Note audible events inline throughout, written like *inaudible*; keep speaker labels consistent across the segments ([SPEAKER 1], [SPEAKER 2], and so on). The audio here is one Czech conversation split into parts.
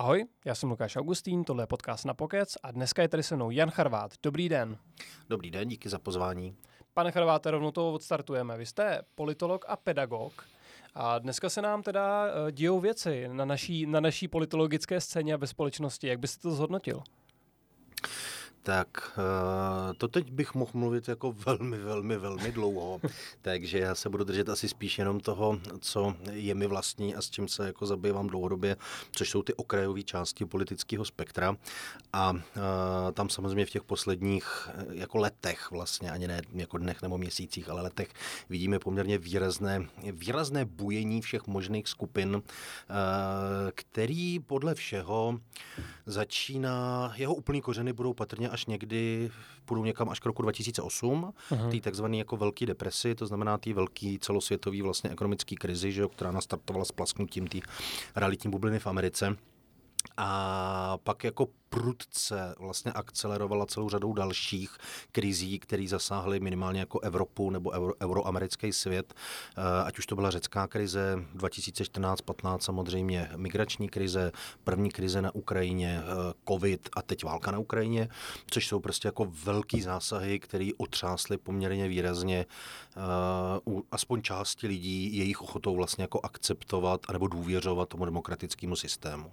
[SPEAKER 1] Ahoj, já jsem Lukáš Augustín, tohle je podcast na Pokec a dneska je tady se mnou Jan Charvát. Dobrý den.
[SPEAKER 2] Dobrý den, díky za pozvání.
[SPEAKER 1] Pane Charváte, rovnou toho odstartujeme. Vy jste politolog a pedagog. A dneska se nám teda uh, dějou věci na naší, na naší politologické scéně a ve společnosti. Jak byste to zhodnotil?
[SPEAKER 2] Tak eh, to teď bych mohl mluvit jako velmi, velmi, velmi dlouho, *laughs* takže já se budu držet asi spíš jenom toho, co je mi vlastní a s čím se jako zabývám dlouhodobě, což jsou ty okrajové části politického spektra. A eh, tam samozřejmě v těch posledních eh, jako letech vlastně, ani ne jako dnech nebo měsících, ale letech vidíme poměrně výrazné, výrazné bujení všech možných skupin, který podle všeho začíná, jeho úplný kořeny budou patrně až někdy, půjdu někam až k roku 2008, uh-huh. té takzvané jako velké depresi, to znamená té velké celosvětové vlastně ekonomické krizi, že, která nastartovala s plasknutím té realitní bubliny v Americe. A pak jako prudce vlastně akcelerovala celou řadou dalších krizí, které zasáhly minimálně jako Evropu nebo euro, euroamerický svět, eh, ať už to byla řecká krize 2014-15 samozřejmě, migrační krize, první krize na Ukrajině, eh, covid a teď válka na Ukrajině, což jsou prostě jako velký zásahy, které otřásly poměrně výrazně uh, u aspoň části lidí jejich ochotou vlastně jako akceptovat anebo důvěřovat tomu demokratickému systému.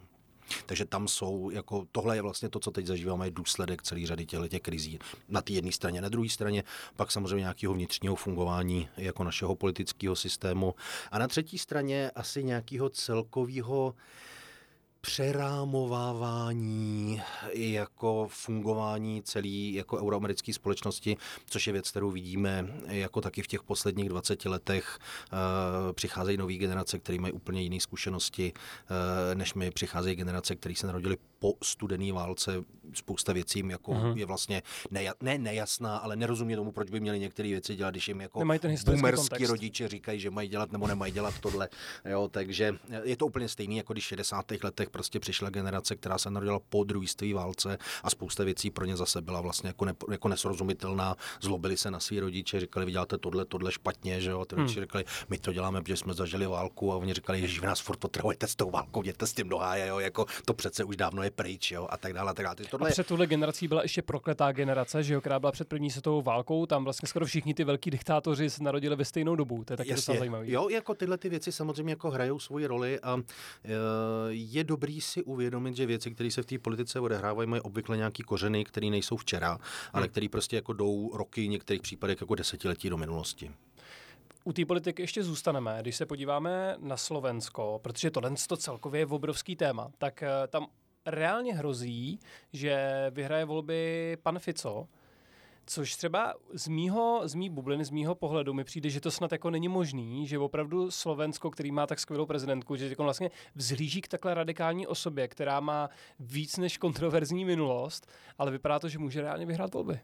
[SPEAKER 2] Takže tam jsou, jako tohle je vlastně to, co teď zažíváme, je důsledek celé řady těch, těch krizí. Na té jedné straně, na druhé straně pak samozřejmě nějakého vnitřního fungování jako našeho politického systému a na třetí straně asi nějakého celkového přerámovávání jako fungování celé jako euroamerické společnosti, což je věc, kterou vidíme jako taky v těch posledních 20 letech. Eh, přicházejí nové generace, které mají úplně jiné zkušenosti, eh, než my. Přicházejí generace, které se narodili po studené válce. Spousta věcí jako uh-huh. je vlastně neja, ne nejasná, ale nerozumí tomu, proč by měli některé věci dělat, když jim jako boomerský rodiče říkají, že mají dělat nebo nemají dělat tohle. Jo, takže je to úplně stejný, jako když v 60. letech prostě přišla generace, která se narodila po druhé světové válce a spousta věcí pro ně zase byla vlastně jako, ne, jako nesrozumitelná. Zlobili se na svý rodiče, říkali, vy děláte tohle, tohle špatně, že jo. Ty hmm. říkali, my to děláme, protože jsme zažili válku a oni říkali, že v nás furt potřebujete s tou válkou, jděte s tím do háje, jo, jako to přece už dávno je pryč, jo, a tak dále. A, tak dále.
[SPEAKER 1] Tohle... a před tuhle generací byla ještě prokletá generace, že jo, která byla před první světovou válkou, tam vlastně skoro všichni ty velký diktátoři se narodili ve stejnou dobu. To je taky docela zajímavé.
[SPEAKER 2] Jo, jako tyhle ty věci samozřejmě jako hrajou svoji roli a e, je dobrý si uvědomit, že věci, které se v té politice odehrávají, mají obvykle nějaký kořeny, které nejsou včera, hmm. ale které prostě jako jdou roky, v některých případech jako desetiletí do minulosti.
[SPEAKER 1] U té politiky ještě zůstaneme. Když se podíváme na Slovensko, protože tohle to celkově je obrovský téma, tak eh, tam reálně hrozí, že vyhraje volby pan Fico, Což třeba z mýho, z mý bubliny, z mýho pohledu mi přijde, že to snad jako není možný, že opravdu Slovensko, který má tak skvělou prezidentku, že jako vlastně vzhlíží k takhle radikální osobě, která má víc než kontroverzní minulost, ale vypadá to, že může reálně vyhrát volby.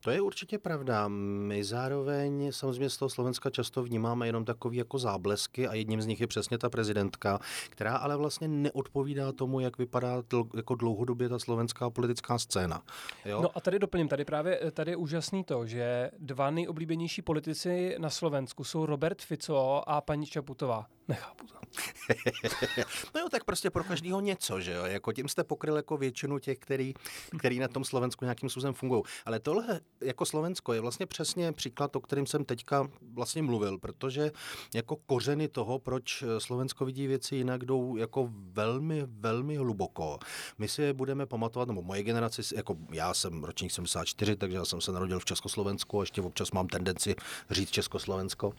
[SPEAKER 2] To je určitě pravda. My zároveň samozřejmě z toho Slovenska často vnímáme jenom takový jako záblesky a jedním z nich je přesně ta prezidentka, která ale vlastně neodpovídá tomu, jak vypadá dl, jako dlouhodobě ta slovenská politická scéna.
[SPEAKER 1] Jo? No a tady doplním, tady právě tady je úžasný to, že dva nejoblíbenější politici na Slovensku jsou Robert Fico a paní Čaputová. Nechápu to. *laughs*
[SPEAKER 2] no jo, tak prostě pro každého něco, že jo? Jako tím jste pokryl jako většinu těch, který, který na tom Slovensku nějakým způsobem fungují. Ale tohle jako Slovensko je vlastně přesně příklad, o kterým jsem teďka vlastně mluvil, protože jako kořeny toho, proč Slovensko vidí věci jinak, jdou jako velmi, velmi hluboko. My si je budeme pamatovat, nebo moje generace, jako já jsem ročník 74, takže já jsem se narodil v Československu a ještě občas mám tendenci říct Československo.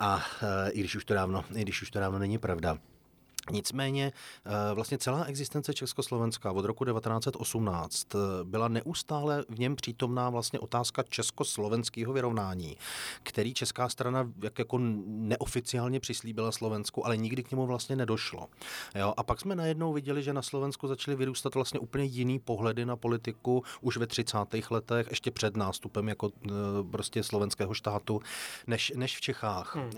[SPEAKER 2] A e, i když už to dávno, i když už to dávno není pravda. Nicméně eh, vlastně celá existence Československa od roku 1918 eh, byla neustále v něm přítomná vlastně otázka československého vyrovnání, který česká strana jak jako neoficiálně přislíbila Slovensku, ale nikdy k němu vlastně nedošlo. Jo? A pak jsme najednou viděli, že na Slovensku začaly vyrůstat vlastně úplně jiný pohledy na politiku už ve 30. letech, ještě před nástupem jako eh, prostě slovenského štátu, než, než v Čechách. Hmm.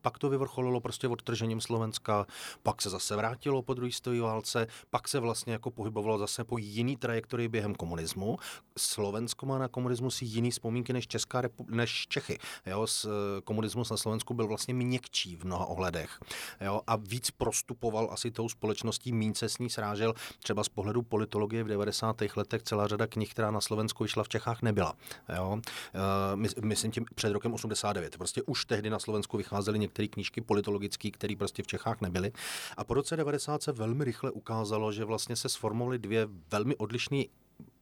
[SPEAKER 2] Pak to vyvrcholilo prostě odtržením Slovenska, pak se se zase vrátilo po druhé světové válce, pak se vlastně jako pohybovalo zase po jiný trajektorii během komunismu. Slovensko má na komunismus jiný vzpomínky než, Česká repu- než Čechy. Jo, s, eh, komunismus na Slovensku byl vlastně měkčí v mnoha ohledech. Jo, a víc prostupoval asi tou společností, míň se s ní srážel. Třeba z pohledu politologie v 90. letech celá řada knih, která na Slovensku vyšla v Čechách, nebyla. Jo. Uh, myslím tím před rokem 89. Prostě už tehdy na Slovensku vycházely některé knížky politologické, které prostě v Čechách nebyly. A po roce 90 se velmi rychle ukázalo, že vlastně se sformovaly dvě velmi odlišné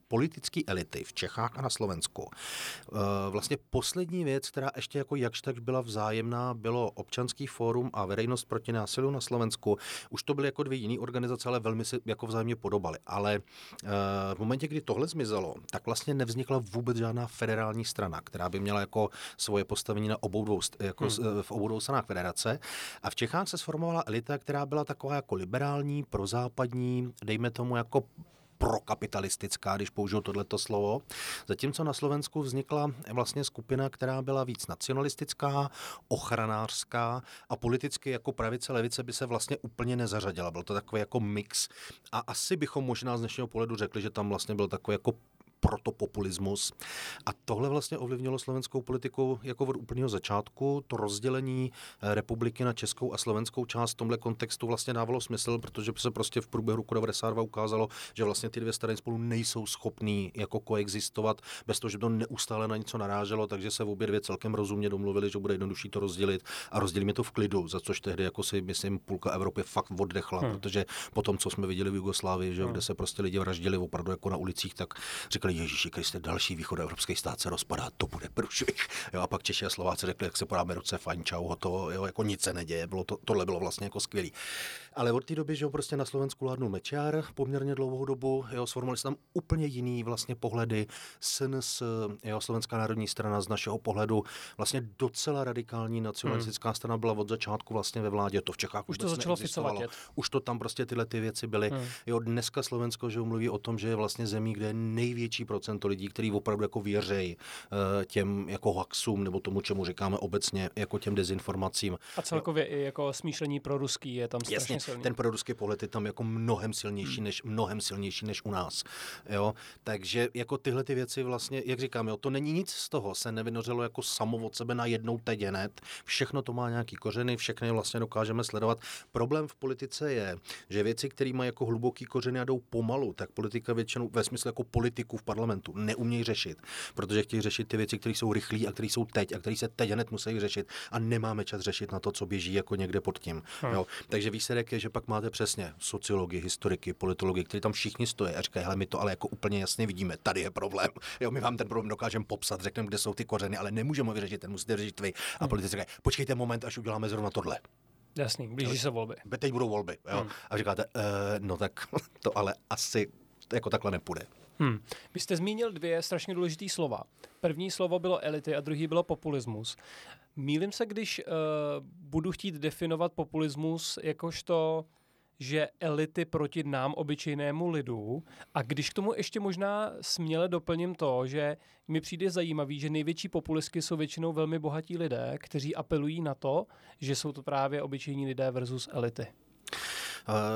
[SPEAKER 2] politické elity v Čechách a na Slovensku. Eh, vlastně poslední věc, která ještě jako jakž tak byla vzájemná, bylo občanský fórum a veřejnost proti násilu na Slovensku. Už to byly jako dvě jiné organizace, ale velmi se jako vzájemně podobaly. Ale eh, v momentě, kdy tohle zmizelo, tak vlastně nevznikla vůbec žádná federální strana, která by měla jako svoje postavení na obou dvou, jako hmm. v obou dvou stranách federace. A v Čechách se sformovala elita, která byla taková jako liberální, prozápadní, dejme tomu jako prokapitalistická, když použiju tohleto slovo. Zatímco na Slovensku vznikla vlastně skupina, která byla víc nacionalistická, ochranářská a politicky jako pravice, levice by se vlastně úplně nezařadila. Byl to takový jako mix a asi bychom možná z dnešního pohledu řekli, že tam vlastně byl takový jako protopopulismus. A tohle vlastně ovlivnilo slovenskou politiku jako od úplného začátku. To rozdělení eh, republiky na českou a slovenskou část v tomhle kontextu vlastně dávalo smysl, protože se prostě v průběhu roku 92 ukázalo, že vlastně ty dvě strany spolu nejsou schopní jako koexistovat, bez toho, že by to neustále na něco naráželo, takže se v obě dvě celkem rozumně domluvili, že bude jednodušší to rozdělit a rozdělíme to v klidu, za což tehdy jako si myslím půlka Evropy fakt oddechla, hmm. protože po tom, co jsme viděli v Jugoslávii, že hmm. kde se prostě lidi vraždili opravdu jako na ulicích, tak říkali, Ježíši Kriste, další východoevropský stát se rozpadá, to bude průšvih. Jo, a pak Češi a Slováci řekli, jak se podáme ruce, fajn, čau, hotovo, jo, jako nic se neděje, bylo to, tohle bylo vlastně jako skvělý. Ale od té doby, že jo, prostě na Slovensku vládnul Mečiar poměrně dlouhou dobu, jo, sformovali se tam úplně jiný vlastně pohledy. SNS, jo, Slovenská národní strana z našeho pohledu vlastně docela radikální nacionalistická hmm. strana byla od začátku vlastně ve vládě. To v Čechách
[SPEAKER 1] už to začalo ficovat.
[SPEAKER 2] Už to tam prostě tyhle ty věci byly. Hmm. Jo, dneska Slovensko, že mluví o tom, že je vlastně zemí, kde je největší procento lidí, kteří opravdu jako věřejí uh, těm jako hoaxům nebo tomu, čemu říkáme obecně jako těm dezinformacím.
[SPEAKER 1] A celkově jo. i jako smýšlení pro ruský je tam strašně Jasně,
[SPEAKER 2] silný. ten proruský pohled je tam jako mnohem silnější, hmm. než, mnohem silnější než u nás. Jo? Takže jako tyhle ty věci vlastně, jak říkám, jo, to není nic z toho, se nevynořilo jako samo od sebe na jednou teď hned. Všechno to má nějaký kořeny, všechny vlastně dokážeme sledovat. Problém v politice je, že věci, které mají jako hluboký kořeny a jdou pomalu, tak politika většinou ve smyslu jako politiku v parlamentu neumějí řešit, protože chtějí řešit ty věci, které jsou rychlé a které jsou teď a které se teď hned musí řešit a nemáme čas řešit na to, co běží jako někde pod tím. Hmm. Jo? Takže výsledek je, že pak máte přesně sociologi, historiky, politologi, kteří tam všichni stojí a říkají, hele, my to ale jako úplně jasně vidíme, tady je problém. Jo, my vám ten problém dokážeme popsat, řekneme, kde jsou ty kořeny, ale nemůžeme ho vyřešit, ten musíte vyřešit vy. A hmm. politici říkají, počkejte moment, až uděláme zrovna tohle.
[SPEAKER 1] Jasný, blíží se volby.
[SPEAKER 2] Teď budou volby. Jo? Hmm. A říkáte, e, no tak *laughs* to ale asi jako takhle nepůjde.
[SPEAKER 1] Hmm. Vy jste zmínil dvě strašně důležité slova. První slovo bylo elity a druhý bylo populismus. Mílim se, když uh, budu chtít definovat populismus jakožto že elity proti nám, obyčejnému lidu. A když k tomu ještě možná směle doplním to, že mi přijde zajímavý, že největší populistky jsou většinou velmi bohatí lidé, kteří apelují na to, že jsou to právě obyčejní lidé versus elity.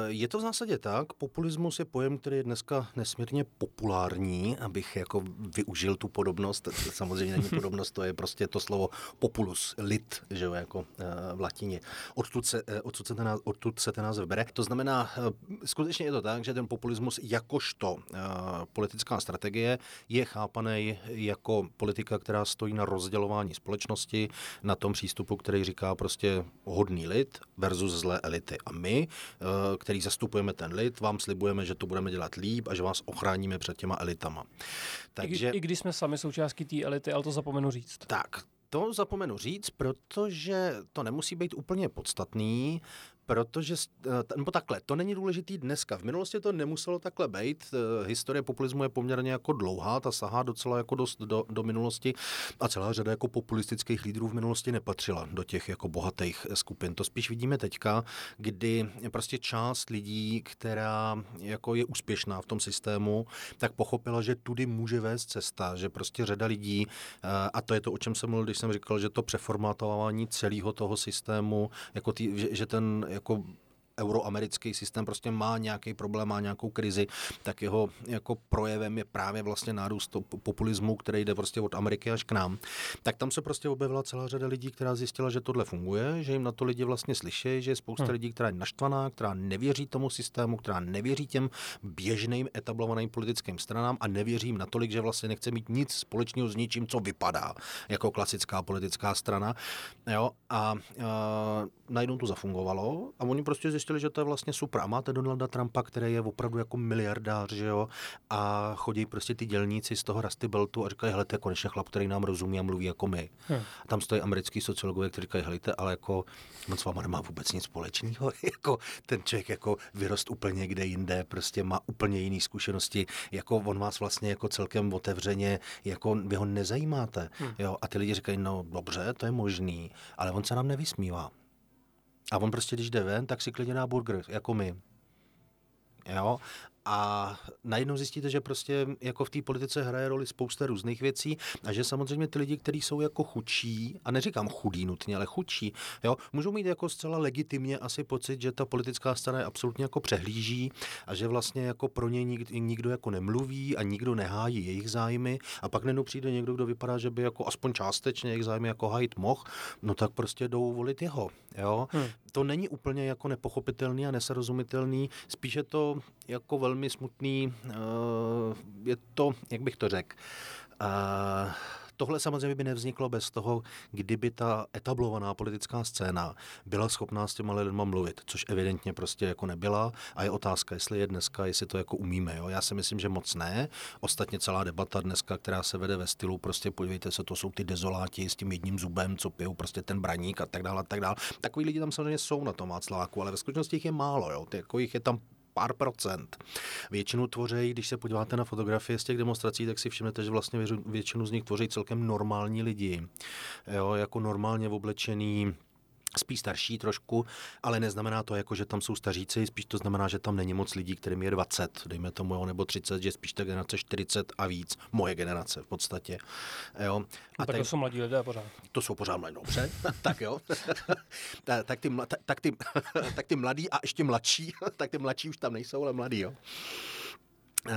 [SPEAKER 2] Je to v zásadě tak. Populismus je pojem, který je dneska nesmírně populární, abych jako využil tu podobnost. Samozřejmě není podobnost, to je prostě to slovo populus, lid, že jo, jako eh, v latině. Odtud se, eh, odtud se, ten, odtud se ten název bere. To znamená, eh, skutečně je to tak, že ten populismus jakožto politická strategie je chápaný jako politika, která stojí na rozdělování společnosti, na tom přístupu, který říká prostě hodný lid versus zlé elity. A my který zastupujeme ten lid, vám slibujeme, že to budeme dělat líp a že vás ochráníme před těma elitama.
[SPEAKER 1] Takže, I, I když jsme sami součástí té elity, ale to zapomenu říct.
[SPEAKER 2] Tak, to zapomenu říct, protože to nemusí být úplně podstatný, Protože, eh, nebo takhle, to není důležitý dneska. V minulosti to nemuselo takhle být. Eh, historie populismu je poměrně jako dlouhá, ta sahá docela jako dost do, do minulosti a celá řada jako populistických lídrů v minulosti nepatřila do těch jako bohatých skupin. To spíš vidíme teďka, kdy prostě část lidí, která jako je úspěšná v tom systému, tak pochopila, že tudy může vést cesta, že prostě řada lidí, eh, a to je to, o čem jsem mluvil, když jsem říkal, že to přeformátování celého toho systému, jako tý, že, že ten jako euroamerický systém prostě má nějaký problém, má nějakou krizi, tak jeho jako projevem je právě vlastně nárůst populismu, který jde prostě od Ameriky až k nám. Tak tam se prostě objevila celá řada lidí, která zjistila, že tohle funguje, že jim na to lidi vlastně slyší, že je spousta hmm. lidí, která je naštvaná, která nevěří tomu systému, která nevěří těm běžným etablovaným politickým stranám a nevěří jim natolik, že vlastně nechce mít nic společného s ničím, co vypadá jako klasická politická strana. Jo? A, a najednou to zafungovalo a oni prostě zjistili, že to je vlastně super. A máte Donalda Trumpa, který je opravdu jako miliardář, že jo, a chodí prostě ty dělníci z toho Rusty Beltu a říkají, hele, to je konečně chlap, který nám rozumí a mluví jako my. Hmm. A tam stojí americký sociologové, kteří říkají, helejte, ale jako on s váma nemá vůbec nic společného. *laughs* jako ten člověk jako vyrost úplně někde jinde, prostě má úplně jiné zkušenosti, jako on vás vlastně jako celkem otevřeně, jako vy ho nezajímáte. Hmm. Jo? A ty lidi říkají, no dobře, to je možný, ale on se nám nevysmívá. A on prostě, když jde ven, tak si klidně dá burger, jako my. Jo? A najednou zjistíte, že prostě jako v té politice hraje roli spousta různých věcí a že samozřejmě ty lidi, kteří jsou jako chudší, a neříkám chudí nutně, ale chudší, jo, můžou mít jako zcela legitimně asi pocit, že ta politická strana je absolutně jako přehlíží a že vlastně jako pro ně nikdo, jako nemluví a nikdo nehájí jejich zájmy a pak najednou přijde někdo, kdo vypadá, že by jako aspoň částečně jejich zájmy jako hájit mohl, no tak prostě jdou volit jeho, jo. Hmm. To není úplně jako nepochopitelný a nesrozumitelný, spíše to jako velmi smutný. Eh, je to, jak bych to řekl, eh, Tohle samozřejmě by nevzniklo bez toho, kdyby ta etablovaná politická scéna byla schopná s těma lidma mluvit, což evidentně prostě jako nebyla a je otázka, jestli je dneska, jestli to jako umíme. Jo? Já si myslím, že moc ne. Ostatně celá debata dneska, která se vede ve stylu, prostě podívejte se, to jsou ty dezoláti s tím jedním zubem, co pijou prostě ten braník a tak dále a tak dále. Takový lidi tam samozřejmě jsou na tom Václaváku, ale ve skutečnosti jich je málo. Jo? Ty, jako jich je tam pár procent. Většinu tvoří, když se podíváte na fotografie z těch demonstrací, tak si všimnete, že vlastně většinu z nich tvoří celkem normální lidi. Jo, jako normálně oblečený spíš starší trošku, ale neznamená to, jako, že tam jsou staříci, spíš to znamená, že tam není moc lidí, kterým je 20, dejme tomu, nebo 30, že spíš ta generace 40 a víc, moje generace v podstatě. Jo.
[SPEAKER 1] No a tak to jsou mladí lidé pořád.
[SPEAKER 2] To jsou pořád mladí, dobře, *laughs* tak jo. *laughs* tak, ty, tak, tak, ty, *laughs* tak ty mladí a ještě mladší, tak ty mladší už tam nejsou, ale mladí, jo. Uh,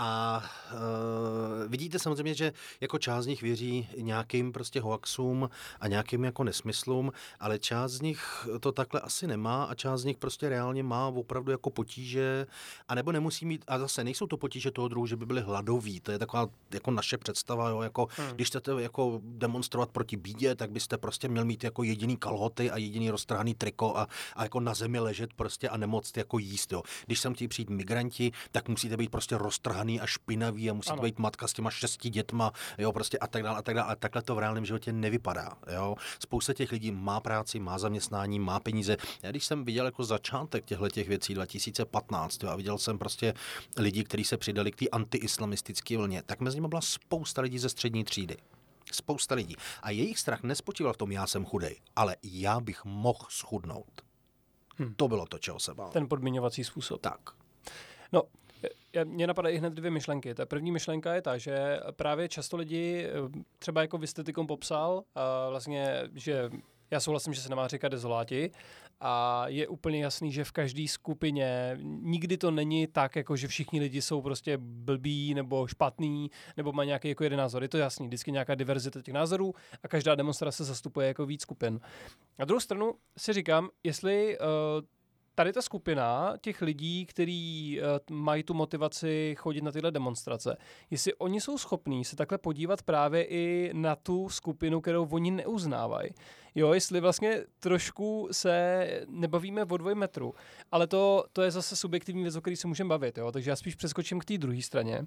[SPEAKER 2] a uh, vidíte samozřejmě, že jako část z nich věří nějakým prostě hoaxům a nějakým jako nesmyslům, ale část z nich to takhle asi nemá a část z nich prostě reálně má opravdu jako potíže, a nebo nemusí mít, a zase nejsou to potíže toho druhu, že by byli hladoví, to je taková jako naše představa, jo, jako hmm. když chcete jako demonstrovat proti bídě, tak byste prostě měl mít jako jediný kalhoty a jediný roztrhaný triko a, a jako na zemi ležet prostě a nemoc jako jíst, jo. Když sem chtějí přijít migranti, tak musíte být prostě roztrhaný vyděraný a špinavý a musí to být matka s těma šesti dětma, jo, prostě a tak dále a tak dále. A takhle to v reálném životě nevypadá, jo. Spousta těch lidí má práci, má zaměstnání, má peníze. Já když jsem viděl jako začátek těchto těch věcí 2015 jo, a viděl jsem prostě lidi, kteří se přidali k té antiislamistické vlně, tak mezi nimi byla spousta lidí ze střední třídy. Spousta lidí. A jejich strach nespočíval v tom, já jsem chudej, ale já bych mohl schudnout. Hmm. To bylo to, čeho se bál.
[SPEAKER 1] Ten podmiňovací způsob.
[SPEAKER 2] Tak.
[SPEAKER 1] No, mně napadají hned dvě myšlenky. Ta první myšlenka je ta, že právě často lidi, eh, třeba jako vy jste popsal, a vlastně, že já souhlasím, že se nemá říkat dezoláti a je úplně jasný, že v každé skupině nikdy to není tak, jako že všichni lidi jsou prostě blbí nebo špatný nebo má nějaký jako jeden názor. Je to jasný, vždycky nějaká diverzita těch názorů a každá demonstrace zastupuje jako víc skupin. Na druhou stranu si říkám, jestli uh, tady ta skupina těch lidí, kteří uh, mají tu motivaci chodit na tyhle demonstrace, jestli oni jsou schopní se takhle podívat právě i na tu skupinu, kterou oni neuznávají. Jo, jestli vlastně trošku se nebavíme o dvoj metru, ale to, to je zase subjektivní věc, o který se můžeme bavit, jo? takže já spíš přeskočím k té druhé straně.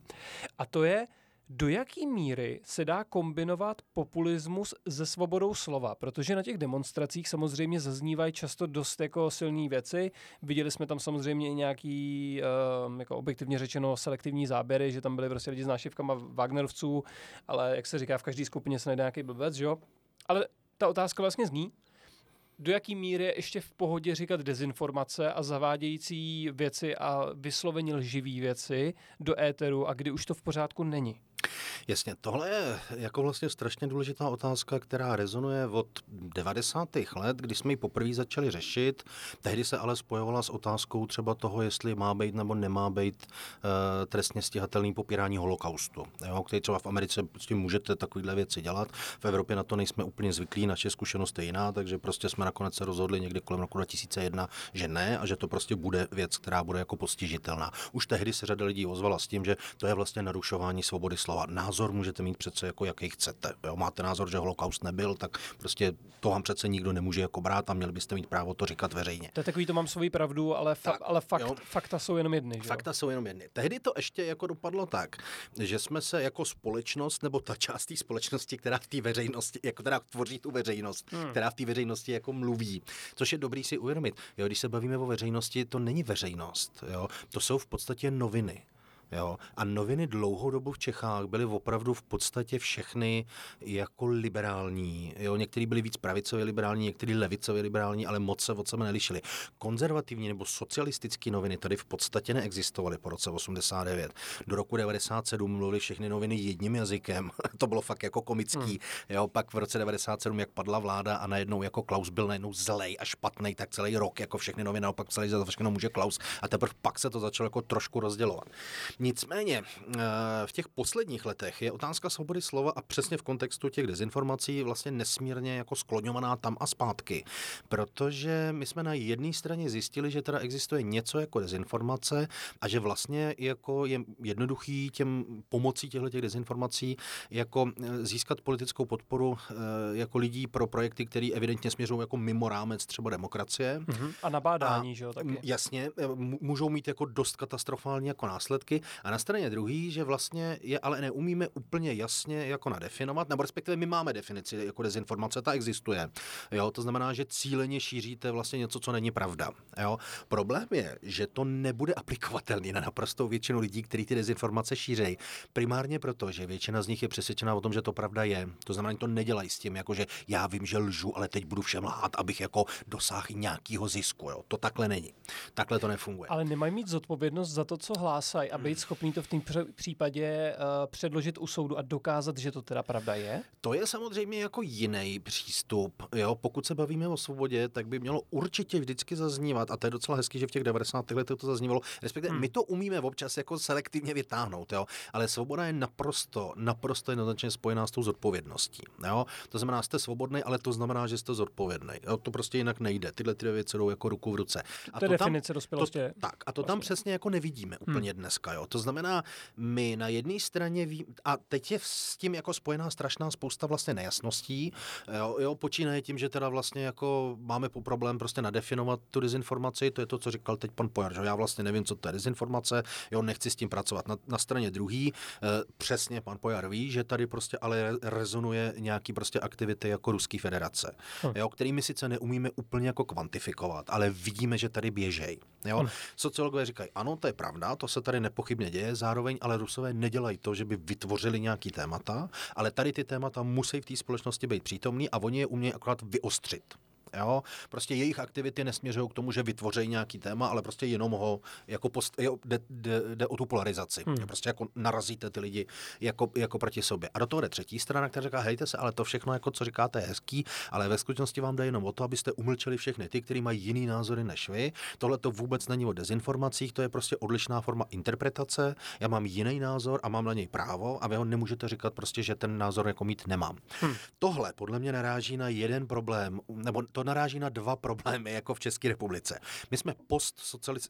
[SPEAKER 1] A to je, do jaké míry se dá kombinovat populismus se svobodou slova? Protože na těch demonstracích samozřejmě zaznívají často dost jako silné věci. Viděli jsme tam samozřejmě nějaký, uh, jako objektivně řečeno, selektivní záběry, že tam byly prostě lidi s nášivkama Wagnerovců, ale jak se říká, v každé skupině se najde nějaký blbec, jo? Ale ta otázka vlastně zní, do jaký míry je ještě v pohodě říkat dezinformace a zavádějící věci a vysloveně lživý věci do éteru a kdy už to v pořádku není?
[SPEAKER 2] Jasně, tohle je jako vlastně strašně důležitá otázka, která rezonuje od 90. let, kdy jsme ji poprvé začali řešit. Tehdy se ale spojovala s otázkou třeba toho, jestli má být nebo nemá být uh, trestně stíhatelný popírání holokaustu, jo, který třeba v Americe tím můžete takovéhle věci dělat. V Evropě na to nejsme úplně zvyklí, naše zkušenost je jiná, takže prostě jsme nakonec se rozhodli někdy kolem roku 2001, že ne a že to prostě bude věc, která bude jako postižitelná. Už tehdy se řada lidí ozvala s tím, že to je vlastně narušování svobody slova. Názor můžete mít přece jako jaký chcete. Jo, máte názor, že holokaust nebyl, tak prostě to vám přece nikdo nemůže jako brát a měli byste mít právo to říkat veřejně.
[SPEAKER 1] To je takový, to mám svoji pravdu, ale, fa- tak, ale fakt, fakta jsou jenom jedny. Že
[SPEAKER 2] fakta jsou jenom jedny. Tehdy to ještě jako dopadlo tak, že jsme se jako společnost, nebo ta část té společnosti, která v té veřejnosti, jako která tvoří tu veřejnost, hmm. která v té veřejnosti jako mluví, což je dobrý si uvědomit. Jo, když se bavíme o veřejnosti, to není veřejnost. Jo? To jsou v podstatě noviny. Jo? A noviny dlouhou dobu v Čechách byly opravdu v podstatě všechny jako liberální. Jo? Některý byli víc pravicově liberální, některý levicově liberální, ale moc se od sebe nelišili. Konzervativní nebo socialistické noviny tady v podstatě neexistovaly po roce 89. Do roku 97 mluvili všechny noviny jedním jazykem. *laughs* to bylo fakt jako komický. Hmm. Jo? Pak v roce 97, jak padla vláda a najednou jako Klaus byl najednou zlej a špatný, tak celý rok jako všechny noviny naopak psali, že za všechno může Klaus. A teprve pak se to začalo jako trošku rozdělovat. Nicméně eh, v těch posledních letech je otázka svobody slova a přesně v kontextu těch dezinformací vlastně nesmírně jako skloňovaná tam a zpátky. Protože my jsme na jedné straně zjistili, že teda existuje něco jako dezinformace a že vlastně jako je jednoduchý těm pomocí těchto těch dezinformací jako eh, získat politickou podporu eh, jako lidí pro projekty, které evidentně směřují jako mimo rámec třeba demokracie.
[SPEAKER 1] Mm-hmm. A nabádání, a, že jo, taky.
[SPEAKER 2] Jasně, můžou mít jako dost katastrofální jako následky a na straně druhý, že vlastně je ale neumíme úplně jasně jako nadefinovat, nebo respektive my máme definici jako dezinformace, ta existuje. Jo, to znamená, že cíleně šíříte vlastně něco, co není pravda. Jo. Problém je, že to nebude aplikovatelný na naprostou většinu lidí, kteří ty dezinformace šířejí. Primárně proto, že většina z nich je přesvědčená o tom, že to pravda je. To znamená, že to nedělají s tím, jako že já vím, že lžu, ale teď budu všem lhát, abych jako dosáhl nějakého zisku. Jo. To takhle není. Takhle to nefunguje.
[SPEAKER 1] Ale nemají mít zodpovědnost za to, co hlásají a být schopný to v tom případě uh, předložit u soudu a dokázat, že to teda pravda je?
[SPEAKER 2] To je samozřejmě jako jiný přístup. Jo? Pokud se bavíme o svobodě, tak by mělo určitě vždycky zaznívat, a to je docela hezký, že v těch 90. letech to zaznívalo, respektive hmm. my to umíme občas jako selektivně vytáhnout, jo? ale svoboda je naprosto, naprosto jednoznačně spojená s tou zodpovědností. Jo? To znamená, jste svobodný, ale to znamená, že jste zodpovědný. Jo? To prostě jinak nejde. Tyhle ty věci jdou jako ruku v ruce.
[SPEAKER 1] A to, to je definice dospělosti.
[SPEAKER 2] tak, a to vlastně. tam přesně jako nevidíme úplně hmm. dneska. Jo? To znamená, my na jedné straně ví, a teď je s tím jako spojená strašná spousta vlastně nejasností, jo, jo, počínaje tím, že teda vlastně jako máme po problém prostě nadefinovat tu dezinformaci, to je to, co říkal teď pan Pojar, že já vlastně nevím, co to je dezinformace, jo, nechci s tím pracovat. Na, na straně druhý, eh, přesně pan Pojar ví, že tady prostě ale rezonuje nějaký prostě aktivity jako Ruské federace, hm. jo, kterými sice neumíme úplně jako kvantifikovat, ale vidíme, že tady běžej. Jo. Hm. Sociologové říkají, ano, to je pravda, to se tady nepochybně děje, zároveň ale Rusové nedělají to, že by vytvořili nějaký témata, ale tady ty témata musí v té společnosti být přítomný a oni je umějí akorát vyostřit. Jo? Prostě jejich aktivity nesměřují k tomu, že vytvoří nějaký téma, ale prostě jenom ho jako post, jo, jde, jde, jde, o tu polarizaci. Hmm. Prostě jako narazíte ty lidi jako, jako proti sobě. A do toho jde třetí strana, která říká, hejte se, ale to všechno, jako co říkáte, je hezký, ale ve skutečnosti vám jde jenom o to, abyste umlčeli všechny ty, kteří mají jiný názory než vy. Tohle to vůbec není o dezinformacích, to je prostě odlišná forma interpretace. Já mám jiný názor a mám na něj právo a vy ho nemůžete říkat prostě, že ten názor jako mít nemám. Hmm. Tohle podle mě naráží na jeden problém, nebo to to naráží na dva problémy, jako v České republice. My jsme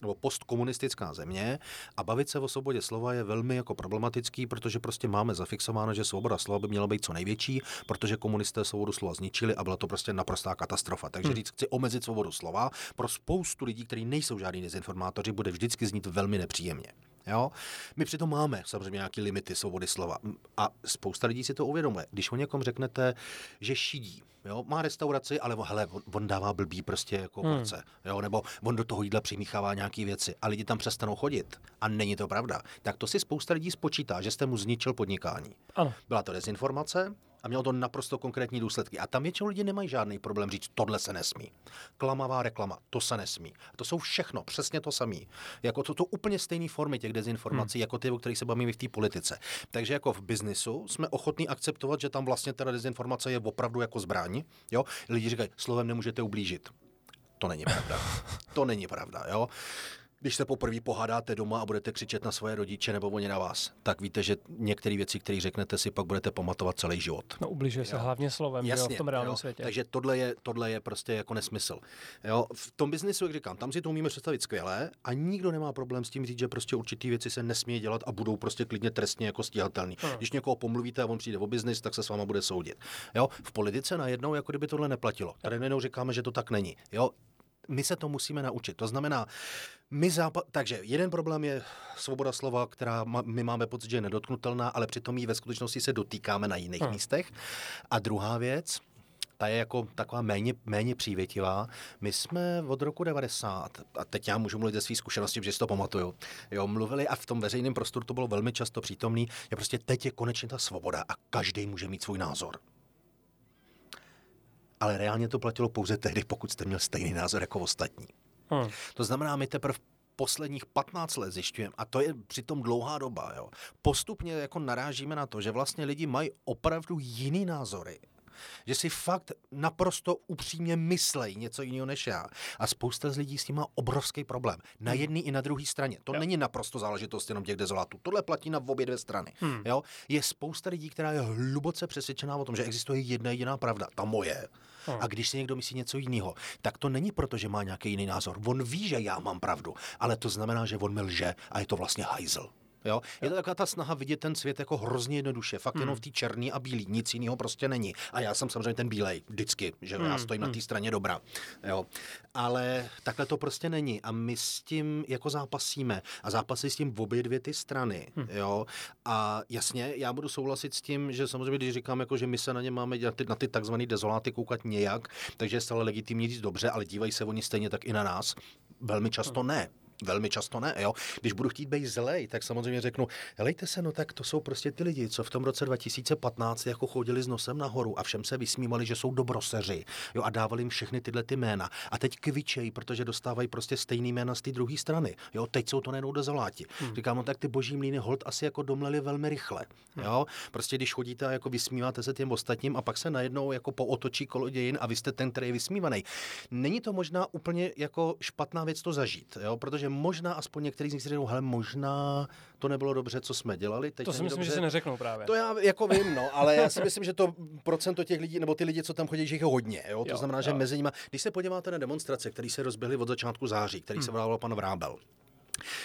[SPEAKER 2] nebo postkomunistická země a bavit se o svobodě slova je velmi jako problematický, protože prostě máme zafixováno, že svoboda slova by měla být co největší, protože komunisté svobodu slova zničili a byla to prostě naprostá katastrofa. Takže hmm. říct, chci omezit svobodu slova, pro spoustu lidí, kteří nejsou žádní dezinformátoři, bude vždycky znít velmi nepříjemně. Jo? My přitom máme samozřejmě nějaké limity svobody slova. A spousta lidí si to uvědomuje. Když o někom řeknete, že šidí, jo, má restauraci, ale hele, on, on dává blbý prostě jako hmm. porce, jo, nebo on do toho jídla přimíchává nějaké věci a lidi tam přestanou chodit. A není to pravda. Tak to si spousta lidí spočítá, že jste mu zničil podnikání.
[SPEAKER 1] Ano.
[SPEAKER 2] Byla to dezinformace, A mělo to naprosto konkrétní důsledky. A tam většinou lidi nemají žádný problém říct, tohle se nesmí. Klamavá reklama, to se nesmí. A to jsou všechno, přesně to samé. Jako to, to úplně stejné formy těch dezinformací, hmm. jako ty, o kterých se bavíme v té politice. Takže jako v biznisu jsme ochotní akceptovat, že tam vlastně teda dezinformace je opravdu jako zbraň. Jo? Lidi říkají, slovem nemůžete ublížit. To není pravda. To není pravda, jo když se poprvé pohádáte doma a budete křičet na svoje rodiče nebo oni na vás, tak víte, že některé věci, které řeknete, si pak budete pamatovat celý život.
[SPEAKER 1] No ubližuje se hlavně slovem Jasně, jo, v tom reálném světě.
[SPEAKER 2] Takže tohle je, tohle je prostě jako nesmysl. Jo, v tom biznisu, jak říkám, tam si to umíme představit skvěle a nikdo nemá problém s tím říct, že prostě určitý věci se nesmí dělat a budou prostě klidně trestně jako stíhatelný. Hmm. Když někoho pomluvíte a on přijde o biznis, tak se s váma bude soudit. Jo, v politice najednou, jako kdyby tohle neplatilo. Tady najednou říkáme, že to tak není. Jo, my se to musíme naučit. To znamená, my zápa- takže jeden problém je svoboda slova, která ma- my máme pocit, že je nedotknutelná, ale přitom ji ve skutečnosti se dotýkáme na jiných hmm. místech. A druhá věc, ta je jako taková méně, méně přívětivá. My jsme od roku 90, a teď já můžu mluvit ze své zkušenosti, protože si to pamatuju, jo, mluvili a v tom veřejném prostoru to bylo velmi často přítomný, je prostě teď je konečně ta svoboda a každý může mít svůj názor ale reálně to platilo pouze tehdy, pokud jste měl stejný názor jako ostatní. Hmm. To znamená, my teprve posledních 15 let zjišťujeme, a to je přitom dlouhá doba, jo, postupně jako narážíme na to, že vlastně lidi mají opravdu jiný názory že si fakt naprosto upřímně myslej něco jiného než já. A spousta z lidí s tím má obrovský problém. Na hmm. jedné i na druhé straně. To jo. není naprosto záležitost jenom těch dezolátů. Tohle platí na obě dvě strany. Hmm. Jo? Je spousta lidí, která je hluboce přesvědčená o tom, že existuje jedna jediná pravda, ta moje. Hmm. A když si někdo myslí něco jiného, tak to není proto, že má nějaký jiný názor. On ví, že já mám pravdu, ale to znamená, že on mi lže a je to vlastně hajzl. Jo? Je to taková ta snaha vidět ten svět jako hrozně jednoduše, fakt hmm. jenom v té černý a bílý, nic jiného prostě není. A já jsem samozřejmě ten bílej, vždycky, že hmm. já stojím hmm. na té straně dobra. Jo? Ale takhle to prostě není. A my s tím jako zápasíme. A zápasí s tím v obě dvě ty strany. Hmm. Jo? A jasně, já budu souhlasit s tím, že samozřejmě, když říkám, jako, že my se na ně máme na ty, na ty takzvané dezoláty koukat nějak, takže je stále legitimní říct dobře, ale dívají se oni stejně tak i na nás. Velmi často hmm. ne. Velmi často ne, jo. Když budu chtít být zlej, tak samozřejmě řeknu, helejte se, no tak to jsou prostě ty lidi, co v tom roce 2015 jako chodili s nosem nahoru a všem se vysmívali, že jsou dobroseři, jo, a dávali jim všechny tyhle ty jména. A teď kvičejí, protože dostávají prostě stejný jména z té druhé strany. Jo, teď jsou to nejenom dezoláti. Hmm. Říkám, no tak ty boží mlíny hold asi jako domleli velmi rychle. Hmm. Jo, prostě když chodíte a jako vysmíváte se těm ostatním a pak se najednou jako pootočí kolo dějin a vy jste ten, který je vysmívaný. Není to možná úplně jako špatná věc to zažít, jo, protože možná aspoň některý z nich si řeknou, hele, možná to nebylo dobře, co jsme dělali. Teď
[SPEAKER 1] to si myslím,
[SPEAKER 2] dobře.
[SPEAKER 1] že si neřeknou právě.
[SPEAKER 2] To já jako vím, no, ale já si myslím, že to procento těch lidí, nebo ty lidi, co tam chodí, že jich je hodně. Jo? To jo, znamená, jo. že mezi nimi, když se podíváte na demonstrace, které se rozběhly od začátku září, který hmm. se volal pan Vrábel,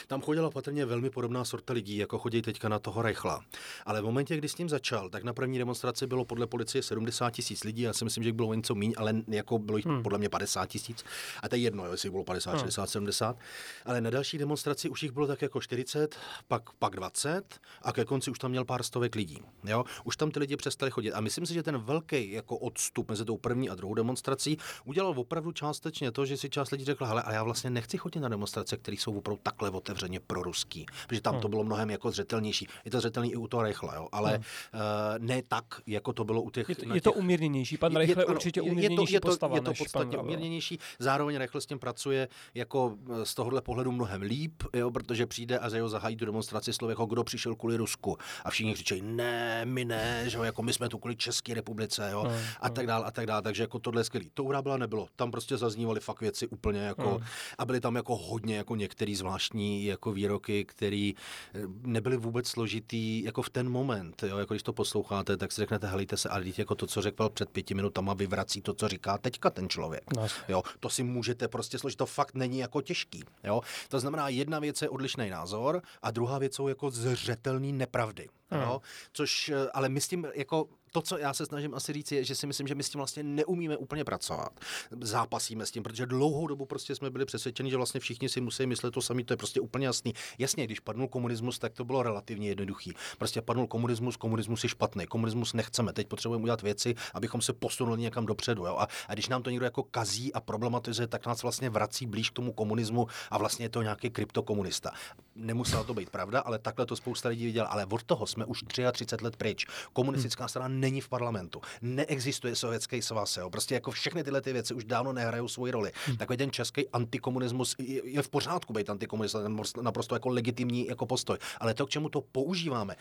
[SPEAKER 2] tam chodila patrně velmi podobná sorta lidí, jako chodí teďka na toho Reichla. Ale v momentě, kdy s tím začal, tak na první demonstraci bylo podle policie 70 tisíc lidí. Já si myslím, že bylo něco méně, ale jako bylo jich hmm. podle mě 50 tisíc. A to je jedno, jestli bylo 50, hmm. 60, 70. Ale na další demonstraci už jich bylo tak jako 40, pak, pak 20 a ke konci už tam měl pár stovek lidí. Jo? Už tam ty lidi přestali chodit. A myslím si, že ten velký jako odstup mezi tou první a druhou demonstrací udělal opravdu částečně to, že si část lidí řekla, ale já vlastně nechci chodit na demonstrace, které jsou opravdu takhle takhle otevřeně proruský, protože tam hmm. to bylo mnohem jako zřetelnější. Je to zřetelný i u toho Reichla, jo, ale hmm. uh, ne tak, jako to bylo u těch...
[SPEAKER 1] Je to, je to umírněnější, pan Reichle je, určitě umírněnější
[SPEAKER 2] je to, je to, je to podstatně umírněnější, zároveň Reichle s tím pracuje jako eh, z tohohle pohledu mnohem líp, jo, protože přijde a jeho zahájí tu demonstraci slovek, kdo přišel kvůli Rusku a všichni křičejí, ne, my ne, že jo, jako my jsme tu kvůli České republice, jo, hmm. a tak dál, a tak dál, takže jako tohle je skvělý. To byla nebylo, tam prostě zaznívaly fakt věci úplně jako, hmm. a byly tam jako hodně jako některý zvláštní jako výroky, které eh, nebyly vůbec složitý jako v ten moment. Jo? Jako když to posloucháte, tak si řeknete, helejte se, ale jako to, co řekl před pěti minutama, vyvrací to, co říká teďka ten člověk. No. Jo? To si můžete prostě složit, to fakt není jako těžký. Jo? To znamená, jedna věc je odlišný názor a druhá věc jsou jako zřetelný nepravdy. Jo? Což, eh, ale my s tím jako to, co já se snažím asi říct, je, že si myslím, že my s tím vlastně neumíme úplně pracovat. Zápasíme s tím, protože dlouhou dobu prostě jsme byli přesvědčeni, že vlastně všichni si musí myslet to samé, to je prostě úplně jasný. Jasně, když padnul komunismus, tak to bylo relativně jednoduchý. Prostě padnul komunismus, komunismus je špatný, komunismus nechceme. Teď potřebujeme udělat věci, abychom se posunuli někam dopředu. Jo? A, a, když nám to někdo jako kazí a problematizuje, tak nás vlastně vrací blíž k tomu komunismu a vlastně je to nějaký kryptokomunista. Nemusela to být pravda, ale takhle to spousta lidí viděla. Ale od toho jsme už 33 let pryč. Komunistická hmm. strana není v parlamentu. Neexistuje sovětský svaz. Jo. Prostě jako všechny tyhle ty věci už dávno nehrajou svoji roli. Hmm. Takový ten český antikomunismus je v pořádku být antikomunismus, naprosto jako legitimní jako postoj. Ale to, k čemu to používáme.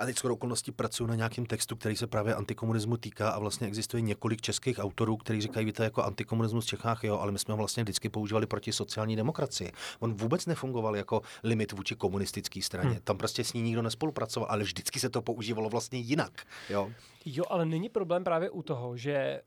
[SPEAKER 2] A teď skoro okolností pracuji na nějakém textu, který se právě antikomunismu týká a vlastně existuje několik českých autorů, kteří říkají, víte, jako antikomunismus v Čechách, jo, ale my jsme ho vlastně vždycky používali proti sociální demokracii. On vůbec nefungoval jako limit vůči komunistické straně. Hmm. Tam prostě s ní nikdo nespolupracoval, ale vždycky se to používalo vlastně jinak. Jo,
[SPEAKER 1] jo ale není problém právě u toho, že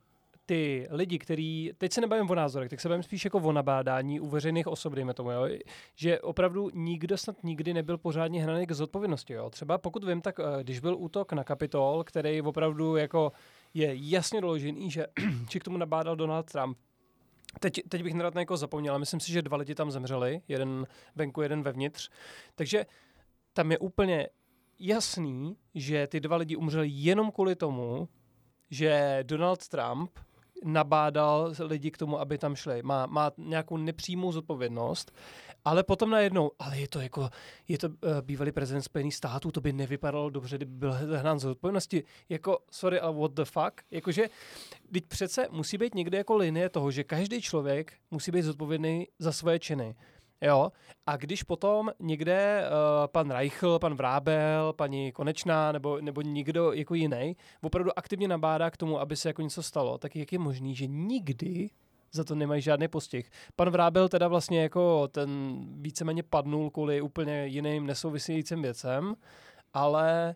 [SPEAKER 1] ty lidi, který, teď se nebavím o názorech, tak se bavím spíš jako o nabádání u veřejných osob, dejme tomu, jo, že opravdu nikdo snad nikdy nebyl pořádně hnaný k zodpovědnosti. Jo. Třeba pokud vím, tak eh, když byl útok na Kapitol, který opravdu jako je jasně doložený, že *clears throat* či k tomu nabádal Donald Trump, Teď, teď bych nerad na někoho zapomněl, ale myslím si, že dva lidi tam zemřeli, jeden venku, jeden vevnitř. Takže tam je úplně jasný, že ty dva lidi umřeli jenom kvůli tomu, že Donald Trump nabádal lidi k tomu, aby tam šli. Má, má nějakou nepřímou zodpovědnost, ale potom najednou, ale je to jako, je to uh, bývalý prezident Spojených států, to by nevypadalo dobře, kdyby byl hnán z odpovědnosti. Jako, sorry, ale what the fuck? Jakože, teď přece musí být někde jako linie toho, že každý člověk musí být zodpovědný za svoje činy. Jo? A když potom někde uh, pan Reichl, pan Vrábel, paní Konečná nebo, nebo někdo jako jiný opravdu aktivně nabádá k tomu, aby se jako něco stalo, tak jak je možný, že nikdy za to nemají žádný postih. Pan Vrábel teda vlastně jako ten víceméně padnul kvůli úplně jiným nesouvisejícím věcem, ale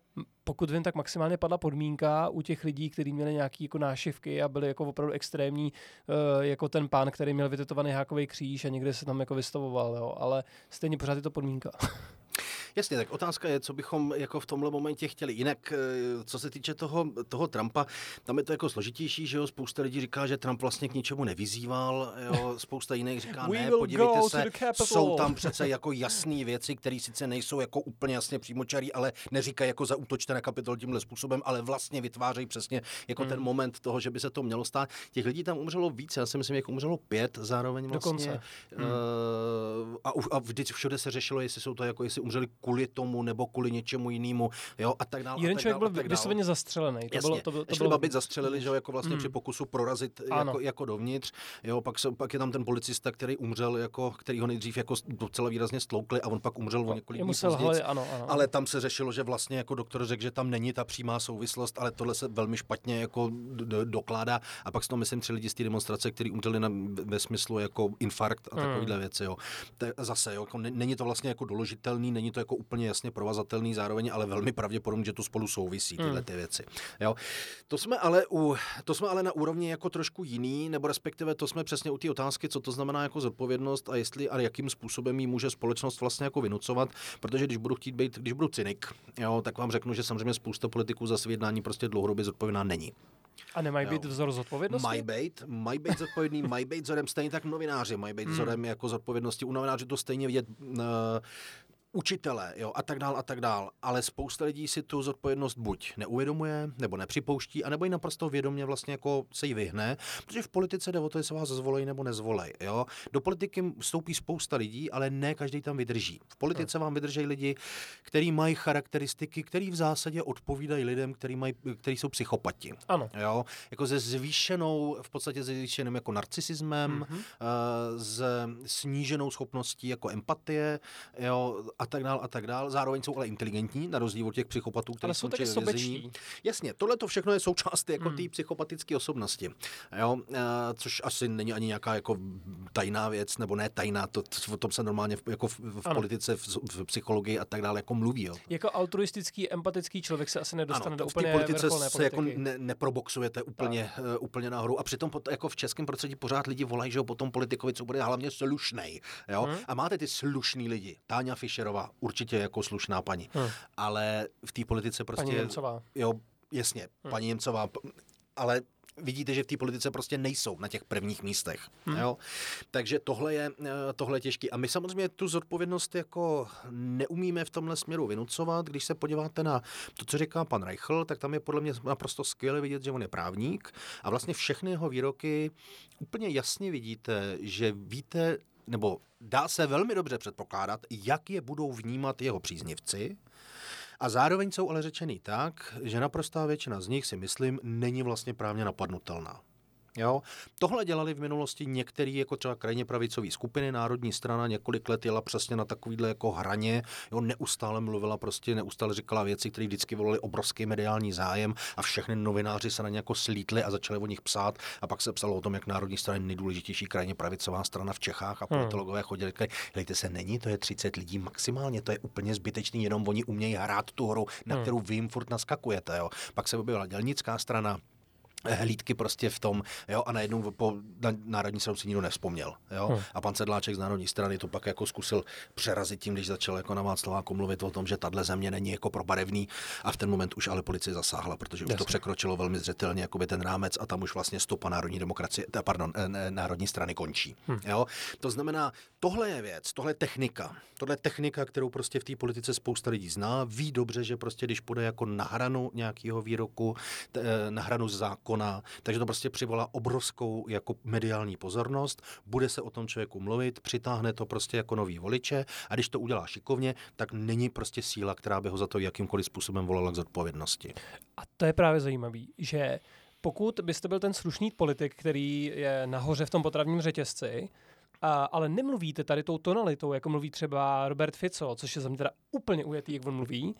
[SPEAKER 1] pokud vím, tak maximálně padla podmínka u těch lidí, kteří měli nějaké jako nášivky a byli jako opravdu extrémní, uh, jako ten pán, který měl vytetovaný hákový kříž a někde se tam jako vystavoval, jo. ale stejně pořád je to podmínka. *laughs*
[SPEAKER 2] Jasně, tak otázka je, co bychom jako v tomhle momentě chtěli. Jinak, eh, co se týče toho, toho Trumpa, tam je to jako složitější, že jo, spousta lidí říká, že Trump vlastně k ničemu nevyzýval, jo, *laughs* spousta jiných říká, ne, podívejte se, jsou tam přece jako jasné věci, které sice nejsou jako úplně jasně přímočarý, ale neříkají jako útočte na kapitol tímhle způsobem, ale vlastně vytvářejí přesně jako hmm. ten moment toho, že by se to mělo stát. Těch lidí tam umřelo více, já si myslím, jako umřelo pět zároveň vlastně. Dokonce. Hmm. Uh, a, a vždycky všude se řešilo, jestli jsou to jako, jestli umřeli kvůli tomu nebo kvůli něčemu jinému, jo, a tak dále.
[SPEAKER 1] Jeden člověk byl vysloveně zastřelený. To
[SPEAKER 2] Jasně, bylo, to, to bylo... babit zastřelili, že jako vlastně mm. při pokusu prorazit jako, jako, dovnitř, jo, pak, se, pak je tam ten policista, který umřel, jako, který ho nejdřív jako docela výrazně stloukli a on pak umřel o několik dní
[SPEAKER 1] později. Ano, ano.
[SPEAKER 2] Ale tam se řešilo, že vlastně jako doktor řekl, že tam není ta přímá souvislost, ale tohle se velmi špatně jako dokládá. A pak to myslím tři lidi z té demonstrace, kteří umřeli na, ve smyslu jako infarkt a takovéhle mm. věci. Jo. Zase, jo, jako není to vlastně jako doložitelný, není to jako úplně jasně provazatelný zároveň, ale velmi pravděpodobně, že to spolu souvisí, tyhle hmm. ty věci. Jo. To jsme ale u, to jsme ale na úrovni jako trošku jiný, nebo respektive to jsme přesně u té otázky, co to znamená jako zodpovědnost a jestli a jakým způsobem ji může společnost vlastně jako vynucovat, protože když budu chtít být, když budu cynik, jo, tak vám řeknu, že samozřejmě spousta politiků za své jednání prostě dlouhodobě zodpovědná není.
[SPEAKER 1] A nemají být vzor zodpovědnosti?
[SPEAKER 2] Mají být, mají být zodpovědný, mají být vzorem stejně tak novináři, mají být hmm. vzorem jako zodpovědnosti. U novinářů to stejně vidět uh, učitele jo, a tak dál a tak dál. Ale spousta lidí si tu zodpovědnost buď neuvědomuje, nebo nepřipouští, anebo i naprosto vědomě vlastně jako se jí vyhne, protože v politice jde o to, jestli vás zvolej nebo nezvolej. Jo. Do politiky vstoupí spousta lidí, ale ne každý tam vydrží. V politice hmm. vám vydrží lidi, kteří mají charakteristiky, které v zásadě odpovídají lidem, kteří mají, který jsou psychopati.
[SPEAKER 1] Ano.
[SPEAKER 2] Jo. Jako se zvýšenou, v podstatě se zvýšeným jako narcisismem, mm-hmm. uh, s sníženou schopností jako empatie, jo, a tak dál a tak dál. Zároveň jsou ale inteligentní, na rozdíl od těch psychopatů, kteří jsou taky
[SPEAKER 1] sobečtí.
[SPEAKER 2] Jasně, tohle to všechno je součást jako hmm. té psychopatické osobnosti. Jo? E, což asi není ani nějaká jako tajná věc, nebo ne tajná, to, o tom se normálně v, jako v, v politice, v, v, psychologii a tak dále jako mluví. Jo.
[SPEAKER 1] Jako altruistický, empatický člověk se asi nedostane ano, do úplně
[SPEAKER 2] politice
[SPEAKER 1] se
[SPEAKER 2] jako ne, neproboxujete úplně, uh, úplně nahoru. A přitom pot, jako v českém prostředí pořád lidi volají, že potom politikovi, co bude hlavně slušnej. Jo? Hmm. A máte ty slušný lidi. Táňa Fischer Fischerová určitě jako slušná paní, hmm. ale v té politice prostě...
[SPEAKER 1] Paní Němcová.
[SPEAKER 2] Jo, jasně, hmm. paní Němcová, ale vidíte, že v té politice prostě nejsou na těch prvních místech. Hmm. Jo? Takže tohle je, eh, tohle je těžký. A my samozřejmě tu zodpovědnost jako neumíme v tomhle směru vynucovat. Když se podíváte na to, co říká pan Reichl, tak tam je podle mě naprosto skvěle vidět, že on je právník a vlastně všechny jeho výroky úplně jasně vidíte, že víte, nebo dá se velmi dobře předpokládat, jak je budou vnímat jeho příznivci A zároveň jsou ale řečený tak, že naprostá většina z nich si myslím není vlastně právně napadnutelná. Jo? Tohle dělali v minulosti některé jako třeba krajně pravicové skupiny, národní strana několik let jela přesně na takovýhle jako hraně, jo? neustále mluvila prostě, neustále říkala věci, které vždycky volali obrovský mediální zájem a všechny novináři se na ně jako slítli a začali o nich psát a pak se psalo o tom, jak národní strana je nejdůležitější krajně pravicová strana v Čechách a hmm. politologové chodili, hejte se, není, to je 30 lidí maximálně, to je úplně zbytečný, jenom oni umějí hrát tu hru, na hmm. kterou vy jim furt naskakujete. Jo? Pak se objevila dělnická strana, hlídky prostě v tom, jo, a najednou po na, národní stranu si nikdo nevzpomněl, jo. Hmm. A pan Sedláček z národní strany to pak jako zkusil přerazit tím, když začal jako na Václaváku mluvit o tom, že tahle země není jako probarevný a v ten moment už ale policie zasáhla, protože už Jasně. to překročilo velmi zřetelně jakoby ten rámec a tam už vlastně stopa národní demokracie, pardon, eh, národní strany končí, hmm. jo. To znamená, tohle je věc, tohle je technika, tohle je technika, kterou prostě v té politice spousta lidí zná, ví dobře, že prostě když půjde jako na hranu nějakého výroku, t, eh, na hranu zákona, koná, takže to prostě přivolá obrovskou jako mediální pozornost, bude se o tom člověku mluvit, přitáhne to prostě jako nový voliče a když to udělá šikovně, tak není prostě síla, která by ho za to jakýmkoliv způsobem volala k zodpovědnosti.
[SPEAKER 1] A to je právě zajímavé, že pokud byste byl ten slušný politik, který je nahoře v tom potravním řetězci, a, ale nemluvíte tady tou tonalitou, jako mluví třeba Robert Fico, což je za mě teda úplně ujetý, jak on mluví,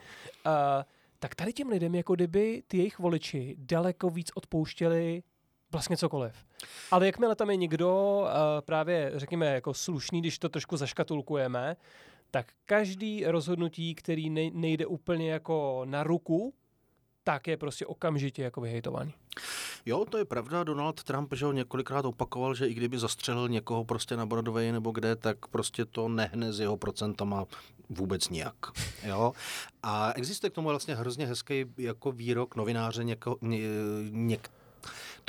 [SPEAKER 1] a, tak tady těm lidem, jako kdyby ty jejich voliči daleko víc odpouštěli vlastně cokoliv. Ale jakmile tam je někdo uh, právě, řekněme, jako slušný, když to trošku zaškatulkujeme, tak každý rozhodnutí, který nejde úplně jako na ruku tak je prostě okamžitě jako vyhejtovaný.
[SPEAKER 2] Jo, to je pravda. Donald Trump že ho několikrát opakoval, že i kdyby zastřelil někoho prostě na Broadway nebo kde, tak prostě to nehne s jeho procentama vůbec nijak. Jo? A existuje k tomu vlastně hrozně hezký jako výrok novináře něko, ně, něk,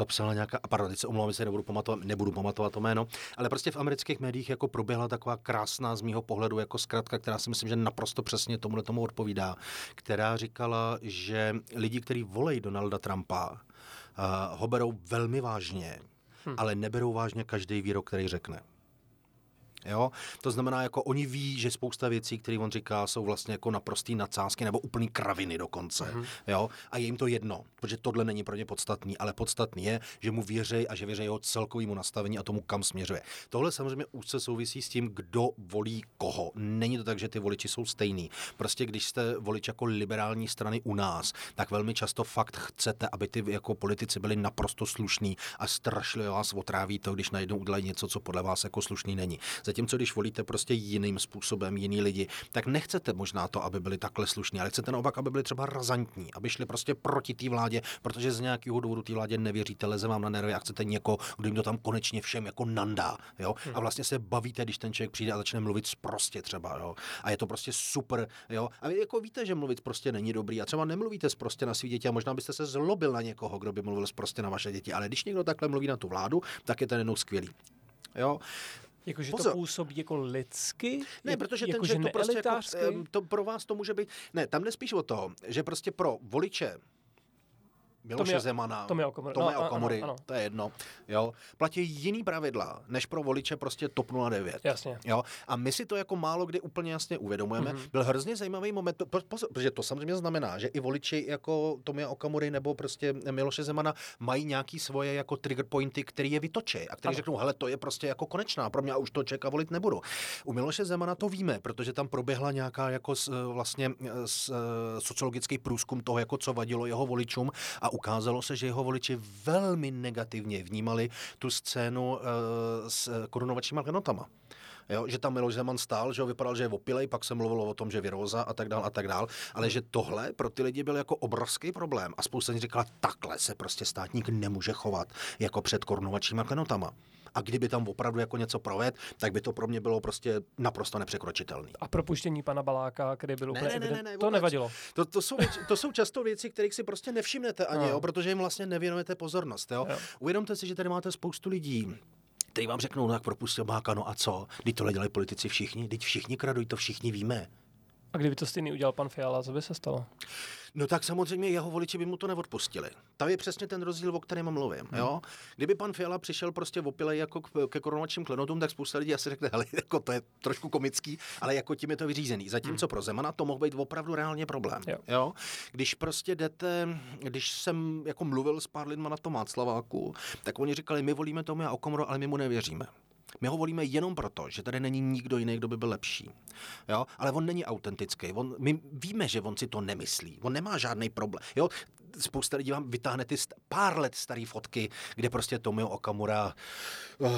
[SPEAKER 2] to psala nějaká, a pardon, teď se omlouvám, se nebudu pamatovat, nebudu pamatovat to jméno, ale prostě v amerických médiích jako proběhla taková krásná z mýho pohledu jako zkratka, která si myslím, že naprosto přesně tomu tomu odpovídá, která říkala, že lidi, kteří volejí Donalda Trumpa, uh, ho berou velmi vážně, hmm. ale neberou vážně každý výrok, který řekne. Jo? To znamená, jako oni ví, že spousta věcí, které on říká, jsou vlastně jako naprostý nadsázky nebo úplný kraviny dokonce. Mm-hmm. Jo? A je jim to jedno, protože tohle není pro ně podstatný, ale podstatný je, že mu věří a že věří jeho celkovému nastavení a tomu, kam směřuje. Tohle samozřejmě úzce souvisí s tím, kdo volí koho. Není to tak, že ty voliči jsou stejný. Prostě když jste volič jako liberální strany u nás, tak velmi často fakt chcete, aby ty jako politici byli naprosto slušní a strašně vás otráví to, když najednou udělají něco, co podle vás jako slušný není Zatímco když volíte prostě jiným způsobem jiný lidi, tak nechcete možná to, aby byli takhle slušní, ale chcete naopak, aby byli třeba razantní, aby šli prostě proti té vládě, protože z nějakého důvodu té vládě nevěříte, leze vám na nervy a chcete někoho, kdo jim to tam konečně všem jako nandá. Jo? A hmm. vlastně se bavíte, když ten člověk přijde a začne mluvit prostě třeba. Jo? A je to prostě super. Jo? A vy jako víte, že mluvit prostě není dobrý a třeba nemluvíte prostě na svý děti a možná byste se zlobil na někoho, kdo by mluvil prostě na vaše děti. Ale když někdo takhle mluví na tu vládu, tak je to jednou skvělý. Jo?
[SPEAKER 1] Jakože to působí jako lidsky?
[SPEAKER 2] Ne, protože jako, ten to prostě jako, to pro vás to může být, ne, tam nespíš o to, že prostě pro voliče Miloše
[SPEAKER 1] je,
[SPEAKER 2] Zemana,
[SPEAKER 1] to Okomury,
[SPEAKER 2] Tome no, Okamury, ano, ano. to je jedno, jo, platí jiný pravidla, než pro voliče prostě TOP 09.
[SPEAKER 1] Jasně.
[SPEAKER 2] Jo, a my si to jako málo kdy úplně jasně uvědomujeme. Mm-hmm. Byl hrozně zajímavý moment, protože to samozřejmě znamená, že i voliči jako Tomia Okamury nebo prostě Miloše Zemana mají nějaký svoje jako trigger pointy, který je vytočí a který ano. řeknou, hele, to je prostě jako konečná, pro mě už to čeká volit nebudu. U Miloše Zemana to víme, protože tam proběhla nějaká jako vlastně sociologický průzkum toho, jako co vadilo jeho voličům a ukázalo se, že jeho voliči velmi negativně vnímali tu scénu uh, s korunovačníma klenotama. Jo, že tam Miloš Zeman stál, že ho vypadal, že je opilej, pak se mluvilo o tom, že vyroza a tak dál a tak dál, ale že tohle pro ty lidi byl jako obrovský problém. A spousta lidí říkala, takhle se prostě státník nemůže chovat jako před korunovačníma klenotama a kdyby tam opravdu jako něco proved, tak by to pro mě bylo prostě naprosto nepřekročitelné.
[SPEAKER 1] A propuštění pana Baláka, který byl úplně ne, ne, ne, ne, to nevadilo.
[SPEAKER 2] To, to, jsou, věc, to jsou často věci, kterých si prostě nevšimnete ani, no. jo, protože jim vlastně nevěnujete pozornost. Jo. Jo. Uvědomte si, že tady máte spoustu lidí, kteří vám řeknou, no jak propustil Báka, no a co? Teď tohle dělají politici všichni, teď všichni kradují, to všichni víme.
[SPEAKER 1] A kdyby to stejný udělal pan Fiala, co by se stalo?
[SPEAKER 2] No tak samozřejmě jeho voliči by mu to neodpustili. To je přesně ten rozdíl, o kterém mluvím. Hmm. Jo? Kdyby pan Fiala přišel prostě v opile jako k, ke korunovačním klenotům, tak spousta lidí asi řekne, hele, jako to je trošku komický, ale jako tím je to vyřízený. Zatímco hmm. pro Zemana to mohl být opravdu reálně problém. Jo. Jo? Když prostě jdete, když jsem jako mluvil s pár lidma na tom Václaváku, tak oni říkali, my volíme tomu a Okomoro, ale my mu nevěříme. My ho volíme jenom proto, že tady není nikdo jiný, kdo by byl lepší. Jo? Ale on není autentický. On, my víme, že on si to nemyslí. On nemá žádný problém. Jo? Spousta lidí vám vytáhne ty st- pár let staré fotky, kde prostě Tomio Okamura, uh,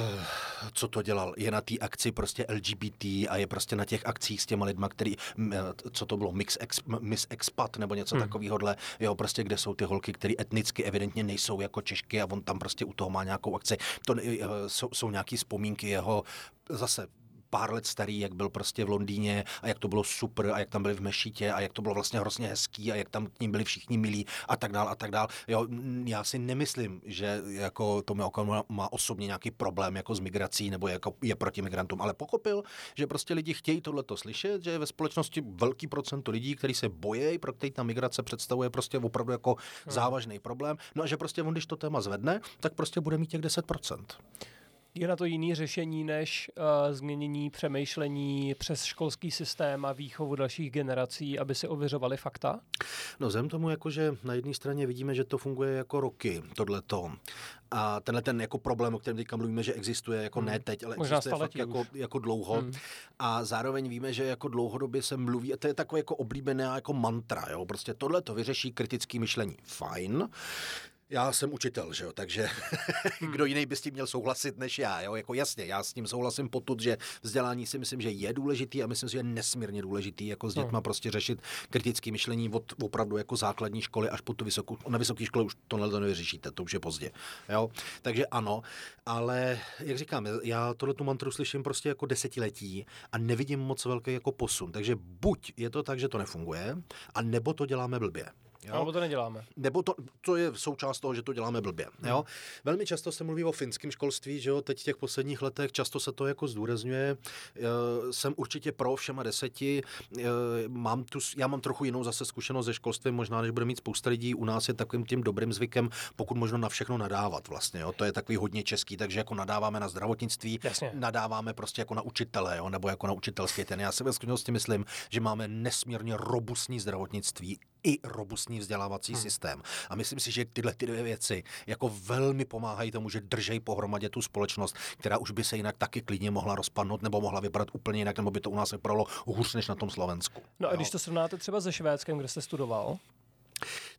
[SPEAKER 2] co to dělal, je na té akci prostě LGBT a je prostě na těch akcích s těma lidma, který, uh, co to bylo, Mix ex, Miss Expat nebo něco hmm. takového, jo, prostě kde jsou ty holky, které etnicky evidentně nejsou jako Češky a on tam prostě u toho má nějakou akci. To uh, jsou, jsou nějaké vzpomínky jeho zase pár let starý, jak byl prostě v Londýně a jak to bylo super a jak tam byli v Mešitě a jak to bylo vlastně hrozně hezký a jak tam k ním byli všichni milí a tak dál a tak dál. Jo, já si nemyslím, že jako to má, má osobně nějaký problém jako s migrací nebo jako je proti migrantům, ale pochopil, že prostě lidi chtějí tohleto slyšet, že je ve společnosti velký procento lidí, kteří se bojí, pro který ta migrace představuje prostě opravdu jako hmm. závažný problém. No a že prostě on, když to téma zvedne, tak prostě bude mít těch 10%.
[SPEAKER 1] Je na to jiný řešení než uh, změnění přemýšlení přes školský systém a výchovu dalších generací, aby si ověřovali fakta?
[SPEAKER 2] No zem tomu, jako, že na jedné straně vidíme, že to funguje jako roky, tohleto. A tenhle ten jako problém, o kterém teďka mluvíme, že existuje jako hmm. ne teď, ale Možná existuje fakt jako, jako dlouho. Hmm. A zároveň víme, že jako dlouhodobě se mluví, a to je takové jako oblíbené jako mantra, jo? prostě tohle to vyřeší kritické myšlení. Fajn já jsem učitel, že jo, takže *laughs* hmm. kdo jiný by s tím měl souhlasit než já, jo, jako jasně, já s tím souhlasím potud, že vzdělání si myslím, že je důležitý a myslím si, že je nesmírně důležitý, jako s dětma hmm. prostě řešit kritické myšlení od opravdu jako základní školy až po tu vysokou, na vysoké škole už tohle to nevyřešíte, to už je pozdě, jo, takže ano, ale jak říkám, já tohle tu mantru slyším prostě jako desetiletí a nevidím moc velký jako posun, takže buď je to tak, že to nefunguje, a nebo to děláme blbě.
[SPEAKER 1] Jo? Nebo to neděláme.
[SPEAKER 2] Nebo to, to je součást toho, že to děláme blbě. Hmm. Jo? Velmi často se mluví o finském školství, že jo, teď v těch posledních letech často se to jako zdůrazňuje. Jsem určitě pro všema deseti. Mám tu, já mám trochu jinou zase zkušenost ze školství, možná než bude mít spousta lidí. U nás je takovým tím dobrým zvykem, pokud možno na všechno nadávat vlastně. Jo? To je takový hodně český, takže jako nadáváme na zdravotnictví,
[SPEAKER 1] Jasně.
[SPEAKER 2] nadáváme prostě jako na učitele, jo? nebo jako na učitelský ten. Já si ve skutečnosti myslím, že máme nesmírně robustní zdravotnictví i robustní vzdělávací hmm. systém. A myslím si, že tyhle ty dvě věci jako velmi pomáhají tomu, že držej pohromadě tu společnost, která už by se jinak taky klidně mohla rozpadnout nebo mohla vypadat úplně jinak, nebo by to u nás vypadalo hůř než na tom Slovensku.
[SPEAKER 1] No a když to srovnáte třeba se Švédskem, kde jste studoval,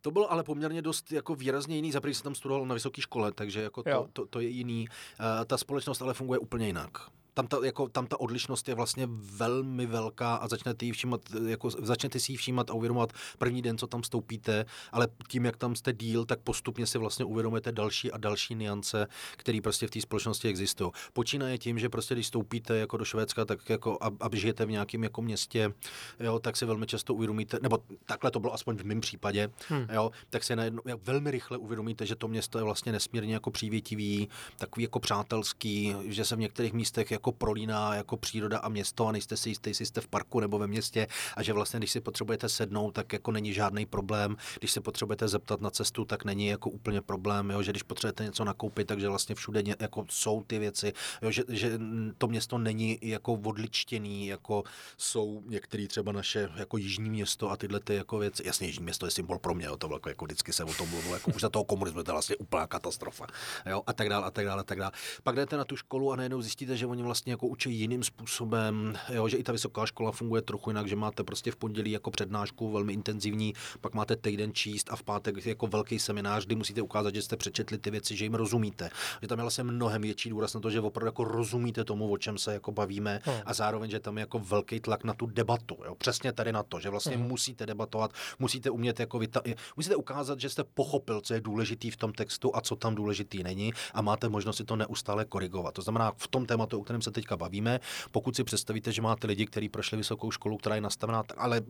[SPEAKER 2] to bylo ale poměrně dost jako výrazně jiný. Za jsem tam studoval na vysoké škole, takže jako to, to, to, je jiný. Uh, ta společnost ale funguje úplně jinak tam ta, jako, tam ta odlišnost je vlastně velmi velká a začnete, jí všímat, jako, začnete si ji všímat a uvědomovat první den, co tam stoupíte, ale tím, jak tam jste díl, tak postupně si vlastně uvědomujete další a další niance, které prostě v té společnosti existují. Počínaje tím, že prostě když stoupíte jako do Švédska, tak jako a, a žijete v nějakém jako městě, jo, tak si velmi často uvědomíte, nebo takhle to bylo aspoň v mém případě, hmm. jo, tak si najednou velmi rychle uvědomíte, že to město je vlastně nesmírně jako přívětivý, takový jako přátelský, že se v některých místech jako jako prolíná jako příroda a město a nejste si jistý, jestli jste v parku nebo ve městě a že vlastně, když si potřebujete sednout, tak jako není žádný problém. Když se potřebujete zeptat na cestu, tak není jako úplně problém, jo? že když potřebujete něco nakoupit, takže vlastně všude ně, jako jsou ty věci, jo? Že, že to město není jako odličtěný, jako jsou některé třeba naše jako jižní město a tyhle ty jako věci. Jasně, jižní město je symbol pro mě, jo? to jako, jako vždycky se o tom mluvilo, jako už za toho komunismu to je vlastně úplná katastrofa. Jo? A tak dále, a tak dále, a tak dále. Pak jdete na tu školu a najednou zjistíte, že oni vlastně vlastně jako učí jiným způsobem, jo, že i ta vysoká škola funguje trochu jinak, že máte prostě v pondělí jako přednášku velmi intenzivní, pak máte týden číst a v pátek jako velký seminář, kdy musíte ukázat, že jste přečetli ty věci, že jim rozumíte. Že tam je vlastně mnohem větší důraz na to, že opravdu jako rozumíte tomu, o čem se jako bavíme hmm. a zároveň, že tam je jako velký tlak na tu debatu. Jo. Přesně tady na to, že vlastně hmm. musíte debatovat, musíte umět jako vyta- musíte ukázat, že jste pochopil, co je důležitý v tom textu a co tam důležitý není a máte možnost si to neustále korigovat. To znamená, v tom tématu, o kterém se teďka bavíme. Pokud si představíte, že máte lidi, kteří prošli vysokou školu, která je nastavená, ale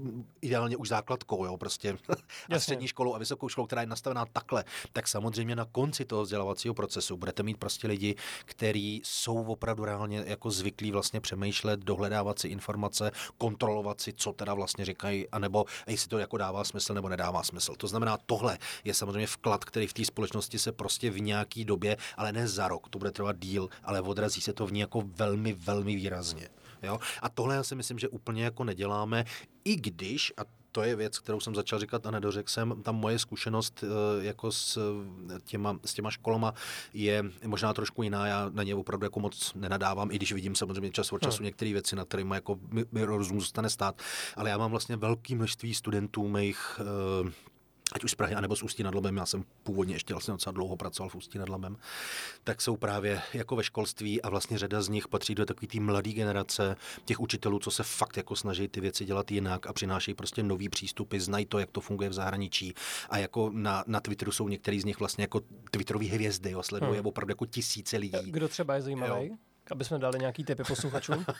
[SPEAKER 2] ideálně už základkou, jo, prostě *laughs* a střední školu a vysokou školu, která je nastavená takhle, tak samozřejmě na konci toho vzdělávacího procesu budete mít prostě lidi, kteří jsou opravdu reálně jako zvyklí vlastně přemýšlet, dohledávat si informace, kontrolovat si, co teda vlastně říkají, anebo jestli to jako dává smysl nebo nedává smysl. To znamená, tohle je samozřejmě vklad, který v té společnosti se prostě v nějaký době, ale ne za rok, to bude trvat díl, ale odrazí se to v ní jako velmi, velmi výrazně. Jo? A tohle já si myslím, že úplně jako neděláme, i když, a to je věc, kterou jsem začal říkat a nedořekl jsem. Tam moje zkušenost eh, jako s těma, s těma školama je možná trošku jiná. Já na ně opravdu jako moc nenadávám, i když vidím samozřejmě čas od času hmm. některé věci, na kterými jako mi, mi rozum zůstane stát. Ale já mám vlastně velké množství studentů mých uh, ať už z Prahy, anebo z Ústí nad Labem, já jsem původně ještě vlastně docela dlouho pracoval v Ústí nad Labem, tak jsou právě jako ve školství a vlastně řada z nich patří do takové té mladé generace těch učitelů, co se fakt jako snaží ty věci dělat jinak a přinášejí prostě nový přístupy, znají to, jak to funguje v zahraničí a jako na, na Twitteru jsou některý z nich vlastně jako Twitterový hvězdy, jo, sleduje hmm. opravdu jako tisíce lidí.
[SPEAKER 1] Kdo třeba je zajímavý? Jo. Aby jsme dali nějaký typy posluchačům? *laughs*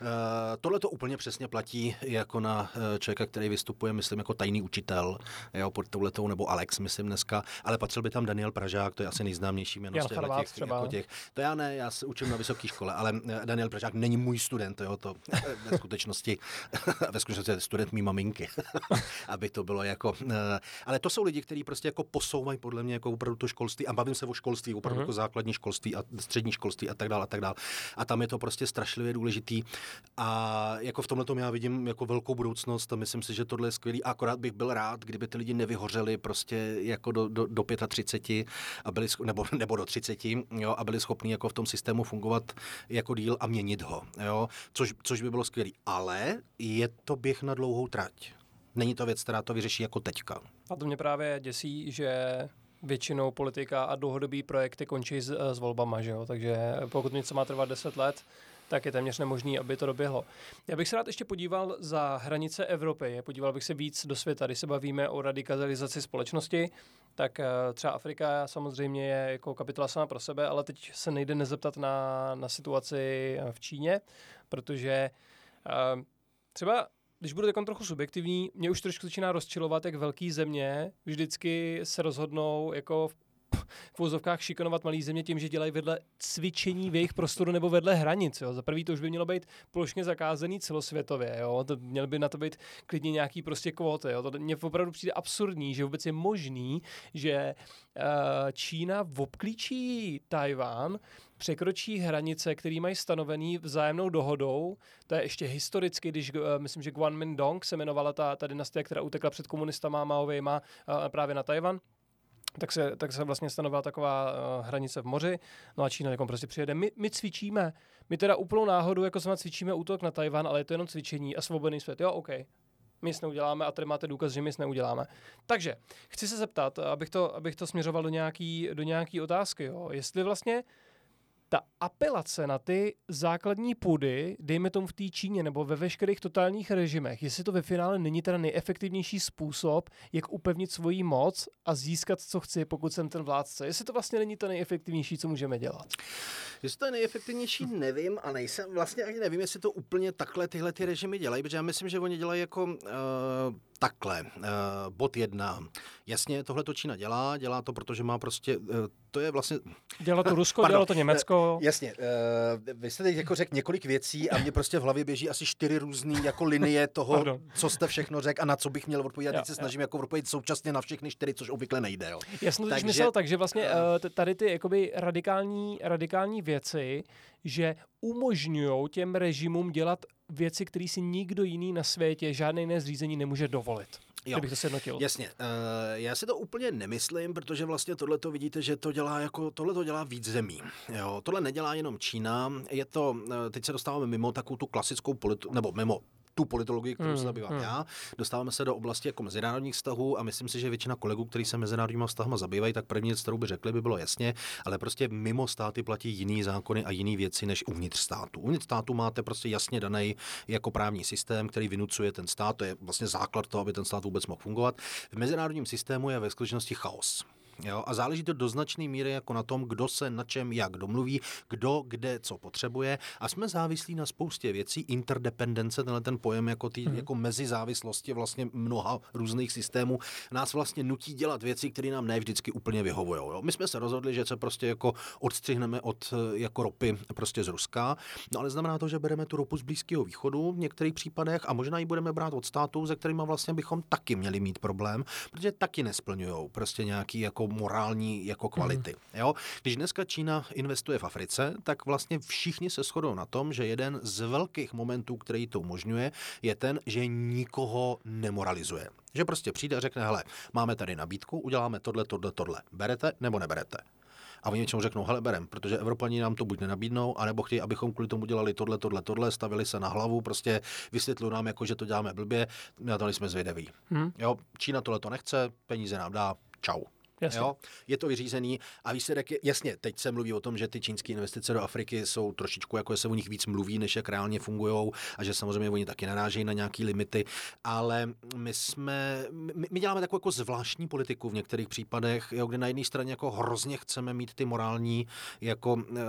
[SPEAKER 2] Eh, tohle to úplně přesně platí jako na eh, člověka, který vystupuje, myslím, jako tajný učitel, jo, pod touhletou, nebo Alex, myslím dneska, ale patřil by tam Daniel Pražák, to je asi nejznámější jméno
[SPEAKER 1] z těch, třeba. Jako
[SPEAKER 2] těch. To já ne, já se učím na vysoké škole, ale eh, Daniel Pražák není můj student, jo, to ve skutečnosti, *laughs* ve skutečnosti je student mý maminky, *laughs* aby to bylo jako, ale to jsou lidi, kteří prostě jako posouvají podle mě jako opravdu to školství a bavím se o školství, opravdu uh-huh. jako základní školství a střední školství a tak dále tak dále. A tam je to prostě strašlivě důležitý. A jako v tomhle já vidím jako velkou budoucnost a myslím si, že tohle je skvělý. A akorát bych byl rád, kdyby ty lidi nevyhořeli prostě jako do, do, do 35 a byli, nebo, *laughs* nebo do 30 jo, a byli schopni jako v tom systému fungovat jako díl a měnit ho. Jo, což, což by bylo skvělé. Ale je to běh na dlouhou trať. Není to věc, která to vyřeší jako teďka.
[SPEAKER 1] A to mě právě děsí, že většinou politika a dlouhodobý projekty končí s, s volbama, že jo? takže pokud něco má trvat 10 let, tak je téměř nemožný, aby to doběhlo. Já bych se rád ještě podíval za hranice Evropy, podíval bych se víc do světa, když se bavíme o radikalizaci společnosti, tak eh, třeba Afrika samozřejmě je jako kapitola sama pro sebe, ale teď se nejde nezeptat na, na situaci v Číně, protože uh, třeba když budu takhle trochu subjektivní, mě už trošku začíná rozčilovat, jak velký země vždycky se rozhodnou jako v v úzovkách šikanovat malý země tím, že dělají vedle cvičení v jejich prostoru nebo vedle hranic. Jo. Za prvý to už by mělo být plošně zakázaný celosvětově. Jo. To měl by na to být klidně nějaký prostě kvóty. Jo. To mně opravdu přijde absurdní, že vůbec je možný, že uh, Čína obklíčí Tajván, překročí hranice, které mají stanovený vzájemnou dohodou. To je ještě historicky, když uh, myslím, že Guanmin se jmenovala ta, ta dynastie, která utekla před komunistama Maovějma uh, právě na Tajvan tak se, tak se vlastně stanovila taková uh, hranice v moři. No a Čína jako prostě přijede. My, my cvičíme. My teda úplnou náhodu, jako jsme cvičíme útok na Tajvan, ale je to jenom cvičení a svobodný svět. Jo, OK. My nic neuděláme a tady máte důkaz, že my nic neuděláme. Takže chci se zeptat, abych to, abych to směřoval do nějaký, do nějaký otázky. Jo. Jestli vlastně ta apelace na ty základní půdy, dejme tomu v té Číně nebo ve veškerých totálních režimech, jestli to ve finále není teda nejefektivnější způsob, jak upevnit svoji moc a získat, co chci, pokud jsem ten vládce. Jestli to vlastně není to nejefektivnější, co můžeme dělat.
[SPEAKER 2] Jestli to je nejefektivnější, nevím a nejsem, vlastně ani nevím, jestli to úplně takhle tyhle ty režimy dělají, protože já myslím, že oni dělají jako uh, takhle. Uh, bod jedna. Jasně, tohle to Čína dělá, dělá to, protože má prostě, uh, to je vlastně...
[SPEAKER 1] Dělá to *laughs* Rusko, Pardon, dělá to Německo.
[SPEAKER 2] Uh, jasně, uh, vy jste teď jako řekl několik věcí a mě prostě v hlavě běží asi čtyři různé jako linie toho, Pardon. co jste všechno řekl a na co bych měl odpovědět. Teď se snažím jako odpovědět současně na všechny čtyři, což obvykle nejde. Jo.
[SPEAKER 1] Já jsem to takže, myslel tak, že vlastně uh, tady ty jakoby radikální, radikální věci, že umožňují těm režimům dělat věci, které si nikdo jiný na světě, žádné jiné zřízení nemůže dovolit. Jo, kdybych to sjednotil.
[SPEAKER 2] Jasně. Uh, já si to úplně nemyslím, protože vlastně tohle to vidíte, že to dělá jako, tohle to dělá víc zemí. Jo, tohle nedělá jenom Čína, je to, uh, teď se dostáváme mimo takovou tu klasickou politiku, nebo mimo tu politologii, kterou hmm, se zabývám hmm. já. Dostáváme se do oblasti jako mezinárodních vztahů a myslím si, že většina kolegů, kteří se mezinárodními vztahy zabývají, tak první věc, kterou by řekli, by bylo jasně, ale prostě mimo státy platí jiný zákony a jiné věci než uvnitř státu. Uvnitř státu máte prostě jasně daný jako právní systém, který vynucuje ten stát, to je vlastně základ toho, aby ten stát vůbec mohl fungovat. V mezinárodním systému je ve skutečnosti chaos. Jo? A záleží to do značné míry jako na tom, kdo se na čem jak domluví, kdo kde co potřebuje. A jsme závislí na spoustě věcí. Interdependence, tenhle ten pojem jako, tý, hmm. jako mezizávislosti vlastně mnoha různých systémů, nás vlastně nutí dělat věci, které nám ne vždycky úplně vyhovují. Jo? My jsme se rozhodli, že se prostě jako odstřihneme od jako ropy prostě z Ruska. No ale znamená to, že bereme tu ropu z Blízkého východu v některých případech a možná ji budeme brát od států, se kterými vlastně bychom taky měli mít problém, protože taky nesplňují prostě nějaký jako morální jako kvality. Mm. Jo? Když dneska Čína investuje v Africe, tak vlastně všichni se shodou na tom, že jeden z velkých momentů, který to umožňuje, je ten, že nikoho nemoralizuje. Že prostě přijde a řekne, hele, máme tady nabídku, uděláme tohle, tohle, tohle. Berete nebo neberete? a oni něčemu řeknou, hele, berem, protože Evropani nám to buď nenabídnou, anebo chtějí, abychom kvůli tomu dělali tohle, tohle, tohle, stavili se na hlavu, prostě vysvětlují nám, jako, že to děláme blbě, na to jsme zvědaví. Hmm. Jo, Čína tohle to nechce, peníze nám dá, čau. Jasně. Jo? Je to vyřízený a výsledek je, jasně, teď se mluví o tom, že ty čínské investice do Afriky jsou trošičku, jako se o nich víc mluví, než jak reálně fungují a že samozřejmě oni taky narážejí na nějaké limity, ale my jsme, my, my děláme takovou jako zvláštní politiku v některých případech, jo, kde na jedné straně jako hrozně chceme mít ty morální jako e,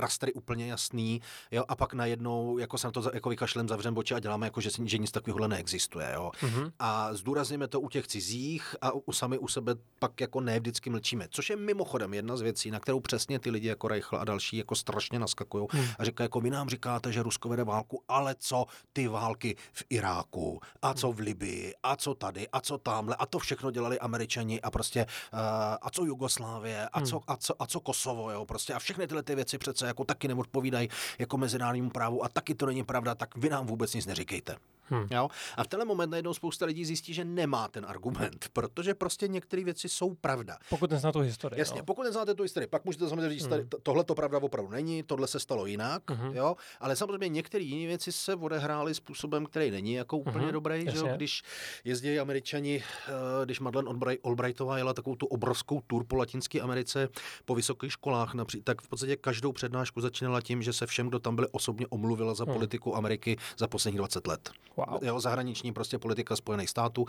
[SPEAKER 2] rastry úplně jasný, jo, a pak najednou jako se na to jako vykašlem zavřem boči a děláme jako, že, že nic takového neexistuje, jo. Mm-hmm. A zdůrazněme to u těch cizích a u, sami u sebe pak jako ne vždycky mlčíme. Což je mimochodem jedna z věcí, na kterou přesně ty lidi jako Reichl a další jako strašně naskakují hmm. a říkají, jako vy nám říkáte, že Rusko vede válku, ale co ty války v Iráku a co v Libii a co tady a co tamhle a to všechno dělali Američani a prostě uh, a co Jugoslávie a, hmm. co, a, co, a co Kosovo, jo, prostě a všechny tyhle ty věci přece jako taky neodpovídají jako mezinárodnímu právu a taky to není pravda, tak vy nám vůbec nic neříkejte. Hmm. Jo? A v tenhle moment najednou spousta lidí zjistí, že nemá ten argument, protože prostě některé věci jsou pravda.
[SPEAKER 1] Pokud neznáte tu historii.
[SPEAKER 2] Jasně,
[SPEAKER 1] no.
[SPEAKER 2] pokud neznáte tu historii, pak můžete samozřejmě říct, hmm. tohle to pravda opravdu není, tohle se stalo jinak, hmm. jo? ale samozřejmě některé jiné věci se odehrály způsobem, který není jako úplně hmm. dobrý, že jo? když jezdí američani, eh, když Madeleine Albrightová jela takovou tu obrovskou tur po Latinské Americe po vysokých školách, například, tak v podstatě každou přednášku začínala tím, že se všem, kdo tam byli, osobně omluvila za hmm. politiku Ameriky za posledních 20 let. Wow. Jo, zahraniční prostě politika Spojených států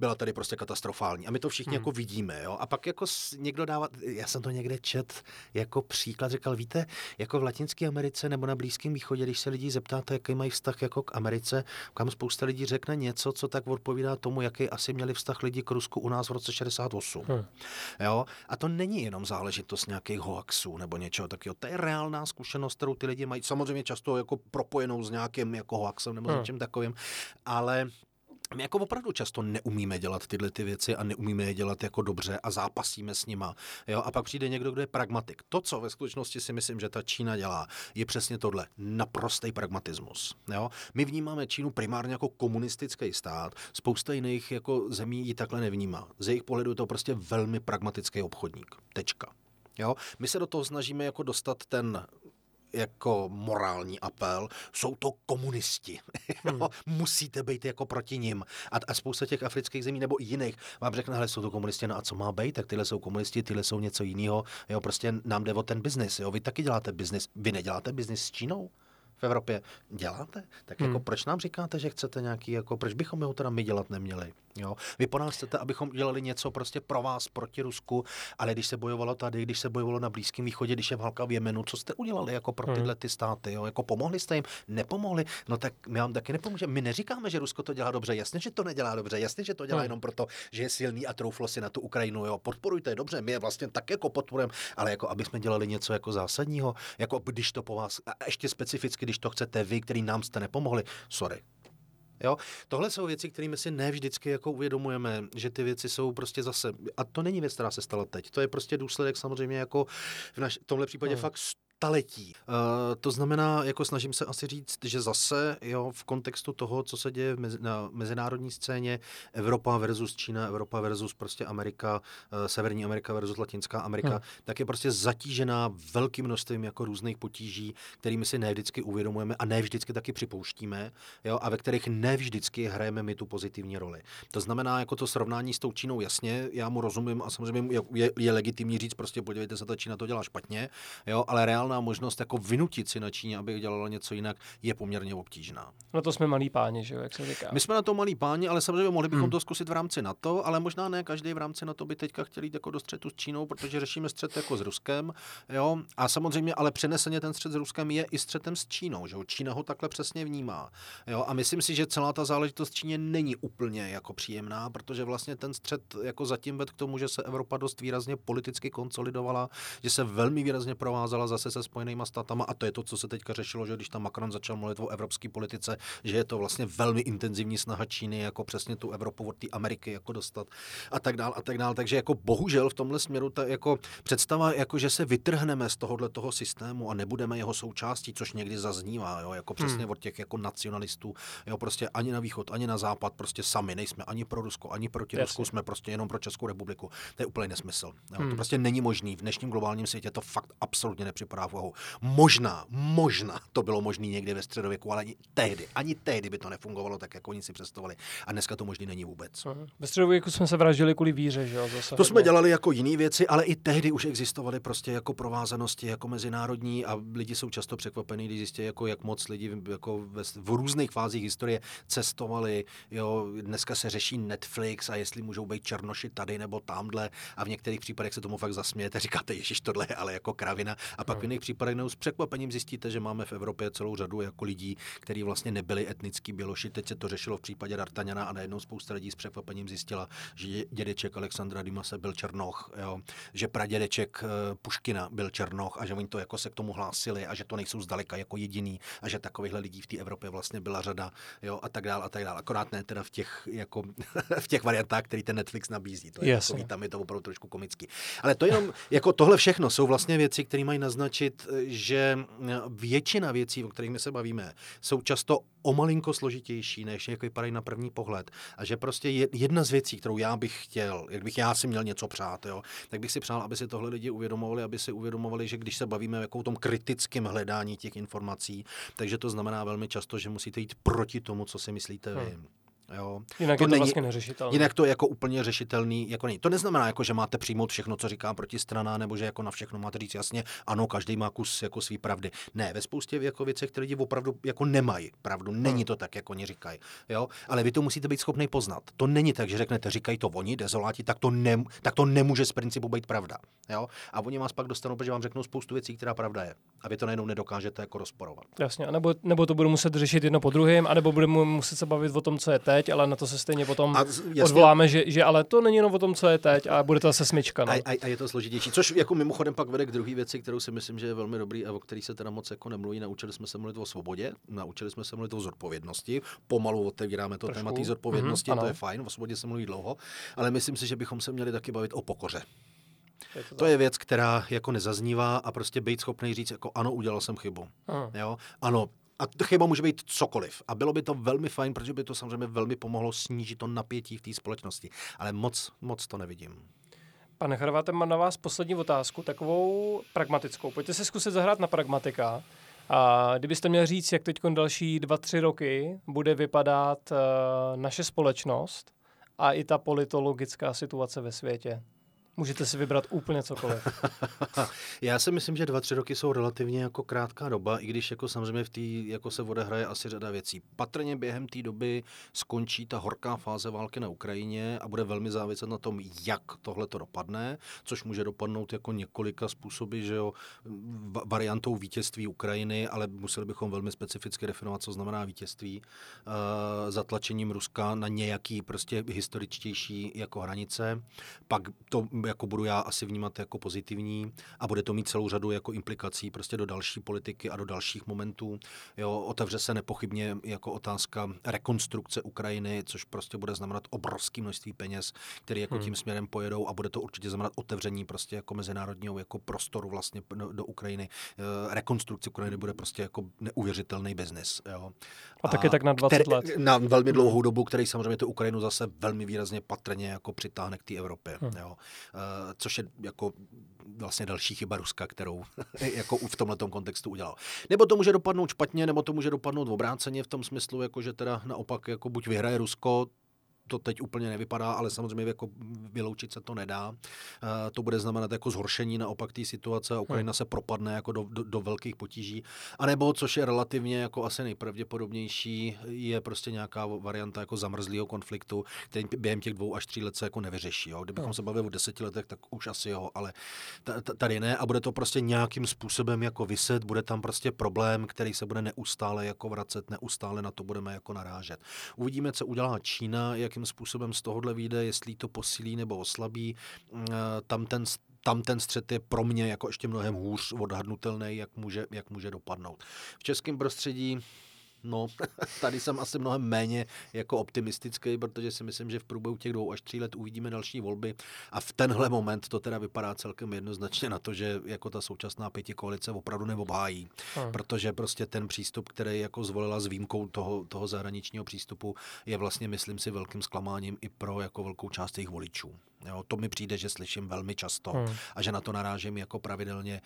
[SPEAKER 2] byla tady prostě katastrofální. A my to všichni hmm. jako vidíme. Jo? A pak jako někdo dává, já jsem to někde čet jako příklad, říkal, víte, jako v Latinské Americe nebo na Blízkém východě, když se lidi zeptáte, jaký mají vztah jako k Americe, kam spousta lidí řekne něco, co tak odpovídá tomu, jaký asi měli vztah lidi k Rusku u nás v roce 68. Hmm. Jo? A to není jenom záležitost nějakých hoaxů nebo něčeho takového. To je reálná zkušenost, kterou ty lidi mají. Samozřejmě často jako propojenou s nějakým jako hoaxem nebo hmm. něčím takovým ale my jako opravdu často neumíme dělat tyhle ty věci a neumíme je dělat jako dobře a zápasíme s nima. Jo? A pak přijde někdo, kdo je pragmatik. To, co ve skutečnosti si myslím, že ta Čína dělá, je přesně tohle. Naprostý pragmatismus. Jo? My vnímáme Čínu primárně jako komunistický stát. Spousta jiných jako zemí ji takhle nevnímá. Z jejich pohledu je to prostě velmi pragmatický obchodník. Tečka. Jo? My se do toho snažíme jako dostat ten jako morální apel, jsou to komunisti. *laughs* Hmm. Musíte být jako proti nim. A, a spousta těch afrických zemí nebo jiných vám řekne, hele, jsou to komunisti, no a co má být, tak tyhle jsou komunisti, tyhle jsou něco jiného. Jo, prostě nám jde o ten biznis. Jo, vy taky děláte biznis. Vy neděláte biznis s Čínou? V Evropě děláte? Tak jako hmm. proč nám říkáte, že chcete nějaký, jako proč bychom ho teda my dělat neměli? Jo? Vy po nás chcete, abychom dělali něco prostě pro vás proti Rusku, ale když se bojovalo tady, když se bojovalo na Blízkém východě, když je válka v Jemenu, co jste udělali jako pro hmm. tyhle ty státy? Jo? Jako pomohli jste jim? Nepomohli? No tak my vám taky nepomůžeme. My neříkáme, že Rusko to dělá dobře. Jasně, že to nedělá dobře. Jasně, že to dělá hmm. jenom proto, že je silný a trouflo si na tu Ukrajinu. Jo? Podporujte dobře, my je vlastně tak jako podporujeme, ale jako aby jsme dělali něco jako zásadního, jako když to po vás, a ještě specificky, když to chcete vy, který nám jste nepomohli, sorry, Jo? Tohle jsou věci, kterými si ne vždycky jako uvědomujeme, že ty věci jsou prostě zase, a to není věc, která se stala teď, to je prostě důsledek samozřejmě jako v naš, tomhle případě hmm. fakt staletí. Uh, to znamená, jako snažím se asi říct, že zase jo, v kontextu toho, co se děje mezi, na mezinárodní scéně, Evropa versus Čína, Evropa versus prostě Amerika, uh, Severní Amerika versus Latinská Amerika, hmm. tak je prostě zatížená velkým množstvím jako různých potíží, kterými si ne vždycky uvědomujeme a ne vždycky taky připouštíme, jo, a ve kterých ne vždycky hrajeme my tu pozitivní roli. To znamená, jako to srovnání s tou Čínou, jasně, já mu rozumím a samozřejmě je, je legitimní říct, prostě podívejte se, ta Čína to dělá špatně, jo, ale reálně reálná možnost jako vynutit si na Číně, aby dělala něco jinak, je poměrně obtížná.
[SPEAKER 1] No to jsme malí páni, že jo, jak se říká.
[SPEAKER 2] My jsme na to malí páni, ale samozřejmě mohli bychom hmm. to zkusit v rámci NATO, ale možná ne každý v rámci NATO by teďka chtěl jít jako do střetu s Čínou, protože řešíme střet jako s Ruskem. Jo? A samozřejmě, ale přeneseně ten střet s Ruskem je i střetem s Čínou. Že jo? Čína ho takhle přesně vnímá. Jo? A myslím si, že celá ta záležitost Číně není úplně jako příjemná, protože vlastně ten střet jako zatím ved k tomu, že se Evropa dost výrazně politicky konsolidovala, že se velmi výrazně provázala zase se Spojenými státama a to je to, co se teďka řešilo, že když tam Macron začal mluvit o evropské politice, že je to vlastně velmi intenzivní snaha Číny jako přesně tu Evropu od té Ameriky jako dostat a tak dál a tak dál. Takže jako bohužel v tomhle směru ta jako představa, jako že se vytrhneme z tohohle toho systému a nebudeme jeho součástí, což někdy zaznívá, jo, jako přesně hmm. od těch jako nacionalistů, jo, prostě ani na východ, ani na západ, prostě sami nejsme ani pro Rusko, ani proti Jasně. Rusku, jsme prostě jenom pro Českou republiku. To je úplně nesmysl. Jo. Hmm. To prostě není možný. V dnešním globálním světě to fakt absolutně nepřipadá v úvahu. Možná, možná to bylo možné někdy ve středověku, ale ani tehdy, ani tehdy by to nefungovalo tak, jako oni si představovali. A dneska to možný není vůbec.
[SPEAKER 1] Hmm. Ve středověku jsme se vraždili kvůli víře, že jo?
[SPEAKER 2] Zase to jsme dělali jako jiné věci, ale i tehdy už existovaly prostě jako provázanosti jako mezinárodní a lidi jsou často překvapení, když zjistí, jako jak moc lidi jako ve, v různých fázích historie cestovali. Jo, dneska se řeší Netflix a jestli můžou být černoši tady nebo tamhle a v některých případech se tomu fakt zasmějete, říkáte, ježiš, tohle je ale jako kravina. A pak v jiných případech s překvapením zjistíte, že máme v Evropě celou řadu jako lidí, kteří vlastně nebyli etnický běloši. Teď se to řešilo v případě D'Artagnana a najednou spousta lidí s překvapením zjistila, že dědeček Alexandra Dimase byl Černoch, jo? že pradědeček eh, Puškina byl Černoch a že oni to jako se k tomu hlásili a že to nejsou zdaleka jako jediný a že takovýchhle lidí v té Evropě vlastně byla řada jo? a tak dále a tak dále. Akorát ne teda v těch, jako, *laughs* v těch variantách, který ten Netflix nabízí. To je jako, tam je to opravdu trošku komický. Ale to jenom, jako tohle všechno jsou vlastně věci, které mají naznačit, že většina věcí, o kterých my se bavíme, jsou často o malinko složitější, než jak vypadají na první pohled. A že prostě jedna z věcí, kterou já bych chtěl, jak bych já si měl něco přát, jo, tak bych si přál, aby si tohle lidi uvědomovali, aby si uvědomovali, že když se bavíme jako o tom kritickém hledání těch informací, takže to znamená velmi často, že musíte jít proti tomu, co si myslíte vy.
[SPEAKER 1] Jo. Jinak to je to není, vlastně neřešitelné.
[SPEAKER 2] Jinak to jako úplně řešitelný jako není. To neznamená, jako, že máte přijmout všechno, co říká protistrana, nebo že jako na všechno máte říct jasně, ano, každý má kus jako svý pravdy. Ne, ve spoustě jako věcech ty lidi opravdu jako nemají pravdu. Není hmm. to tak, jako oni říkají. Jo? Ale vy to musíte být schopný poznat. To není tak, že řeknete, říkají to oni, dezoláti, tak to, ne, tak to nemůže z principu být pravda. Jo? A oni vás pak dostanou, protože vám řeknou spoustu věcí, která pravda je. A vy to najednou nedokážete jako rozporovat.
[SPEAKER 1] Jasně, nebo, nebo to budu muset řešit jedno po druhém, anebo budeme muset se bavit o tom, co je teď, ale na to se stejně potom a, jasně, odvoláme, že, že ale to není jenom o tom, co je teď a bude to zase smyčka. No.
[SPEAKER 2] A, a, a, je to složitější. Což jako mimochodem pak vede k druhé věci, kterou si myslím, že je velmi dobrý a o který se teda moc jako nemluví. Naučili jsme se mluvit o svobodě, naučili jsme se mluvit o zodpovědnosti. Pomalu otevíráme to Trošku. téma té zodpovědnosti, mm-hmm, to je fajn, o svobodě se mluví dlouho, ale myslím si, že bychom se měli taky bavit o pokoře. Je to, to je věc, která jako nezaznívá a prostě být schopný říct, jako ano, udělal jsem chybu. Aha. Jo? Ano, a chyba může být cokoliv. A bylo by to velmi fajn, protože by to samozřejmě velmi pomohlo snížit to napětí v té společnosti. Ale moc, moc to nevidím.
[SPEAKER 1] Pane Hrváte, mám na vás poslední otázku, takovou pragmatickou. Pojďte se zkusit zahrát na pragmatika. A kdybyste měl říct, jak teď další dva, tři roky bude vypadat uh, naše společnost a i ta politologická situace ve světě, Můžete si vybrat úplně cokoliv. *laughs*
[SPEAKER 2] Já si myslím, že dva, tři roky jsou relativně jako krátká doba, i když jako samozřejmě v té jako se odehraje asi řada věcí. Patrně během té doby skončí ta horká fáze války na Ukrajině a bude velmi záviset na tom, jak tohle to dopadne, což může dopadnout jako několika způsoby, že jo, variantou vítězství Ukrajiny, ale museli bychom velmi specificky definovat, co znamená vítězství, uh, zatlačením Ruska na nějaký prostě historičtější jako hranice. Pak to jako budu já asi vnímat jako pozitivní a bude to mít celou řadu jako implikací prostě do další politiky a do dalších momentů. Jo, otevře se nepochybně jako otázka rekonstrukce Ukrajiny, což prostě bude znamenat obrovské množství peněz, které jako hmm. tím směrem pojedou a bude to určitě znamenat otevření prostě jako mezinárodního jako prostoru vlastně do, do Ukrajiny. Eh, rekonstrukce Ukrajiny bude prostě jako neuvěřitelný biznis. Jo.
[SPEAKER 1] A, a taky tak na 20 který, let.
[SPEAKER 2] Na velmi dlouhou dobu, který samozřejmě tu Ukrajinu zase velmi výrazně patrně jako přitáhne k té Evropě. Hmm. Jo. Eh, což je jako vlastně další chyba Ruska, kterou *laughs* jako v tomhle kontextu udělal. Nebo to může dopadnout špatně, nebo to může dopadnout obráceně v tom smyslu, jako že teda naopak jako buď vyhraje Rusko, to teď úplně nevypadá, ale samozřejmě jako vyloučit se to nedá. Eh, to bude znamenat jako zhoršení naopak té situace a Ukrajina hmm. se propadne jako do, do, do velkých potíží. A nebo, což je relativně jako asi nejpravděpodobnější, je prostě nějaká varianta jako zamrzlého konfliktu, který během těch dvou až tří let se jako nevyřeší. Jo. Kdybychom hmm. se bavili o deseti letech, tak už asi jo, ale tady ne a bude to prostě nějakým způsobem jako vyset, bude tam prostě problém, který se bude neustále jako vracet, neustále na to budeme jako narážet. Uvidíme, co udělá Čína, jakým způsobem z tohohle vyjde, jestli to posílí nebo oslabí. Mm, eh, tam ten tam ten střet je pro mě jako ještě mnohem hůř odhadnutelný, jak může, jak může dopadnout. V českém prostředí No, *laughs* tady jsem asi mnohem méně jako optimistický, protože si myslím, že v průběhu těch dvou až tří let uvidíme další volby a v tenhle moment to teda vypadá celkem jednoznačně na to, že jako ta současná pěti koalice opravdu neobhájí, hmm. protože prostě ten přístup, který jako zvolila s výjimkou toho, toho zahraničního přístupu, je vlastně, myslím si, velkým zklamáním i pro jako velkou část jejich voličů. Jo, to mi přijde, že slyším velmi často hmm. a že na to narážím jako pravidelně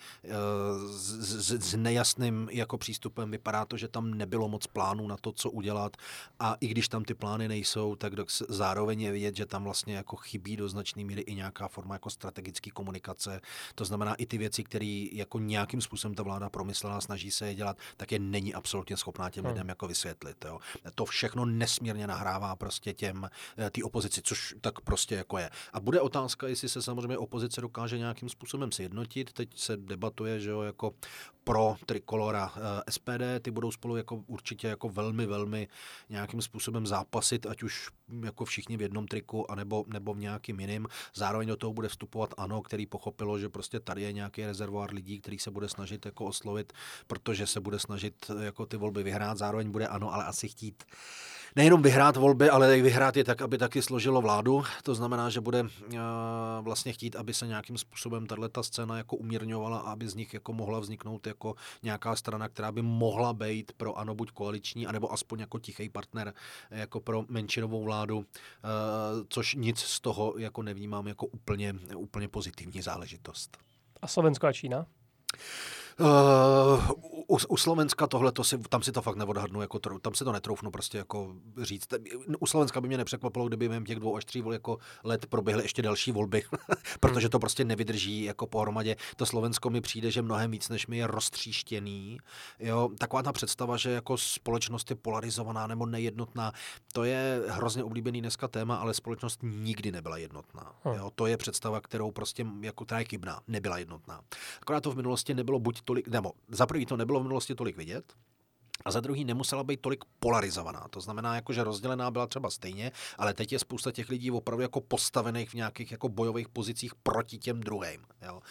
[SPEAKER 2] s, s, s nejasným jako přístupem. Vypadá to, že tam nebylo moc plánů na to, co udělat a i když tam ty plány nejsou, tak zároveň je vidět, že tam vlastně jako chybí do značné míry i nějaká forma jako strategické komunikace. To znamená i ty věci, které jako nějakým způsobem ta vláda promyslela, snaží se je dělat, tak je není absolutně schopná těm hmm. lidem jako vysvětlit. Jo. To všechno nesmírně nahrává prostě těm, eh, ty opozici, což tak prostě jako je. A bude otázka, jestli se samozřejmě opozice dokáže nějakým způsobem sjednotit. Teď se debatuje, že jo, jako pro trikolora eh, SPD, ty budou spolu jako určitě jako velmi, velmi nějakým způsobem zápasit, ať už jako všichni v jednom triku, anebo, nebo v nějakým jiným. Zároveň do toho bude vstupovat ANO, který pochopilo, že prostě tady je nějaký rezervoár lidí, který se bude snažit jako oslovit, protože se bude snažit jako ty volby vyhrát. Zároveň bude ANO, ale asi chtít nejenom vyhrát volby, ale i vyhrát je tak, aby taky složilo vládu. To znamená, že bude uh, vlastně chtít, aby se nějakým způsobem tato scéna jako umírňovala a aby z nich jako mohla vzniknout jako nějaká strana, která by mohla být pro ano buď koaliční, anebo aspoň jako tichý partner jako pro menšinovou vládu, uh, což nic z toho jako nevnímám jako úplně, úplně pozitivní záležitost.
[SPEAKER 1] A Slovensko a Čína?
[SPEAKER 2] Uh, u, u Slovenska tohle, to si, tam si to fakt neodhadnu, jako tam si to netroufnu prostě jako říct. U Slovenska by mě nepřekvapilo, kdyby během těch dvou až tří jako let proběhly ještě další volby, *laughs* protože to prostě nevydrží jako pohromadě. To Slovensko mi přijde, že mnohem víc, než mi je roztříštěný. Jo, taková ta představa, že jako společnost je polarizovaná nebo nejednotná, to je hrozně oblíbený dneska téma, ale společnost nikdy nebyla jednotná. Hm. Jo, to je představa, kterou prostě jako která je chybná, nebyla jednotná. Akorát to v minulosti nebylo buď tolik, nebo za prvý to nebylo minulosti tolik vidět, a za druhý nemusela být tolik polarizovaná. To znamená, jako, že rozdělená byla třeba stejně, ale teď je spousta těch lidí opravdu jako postavených v nějakých jako bojových pozicích proti těm druhým. Jo.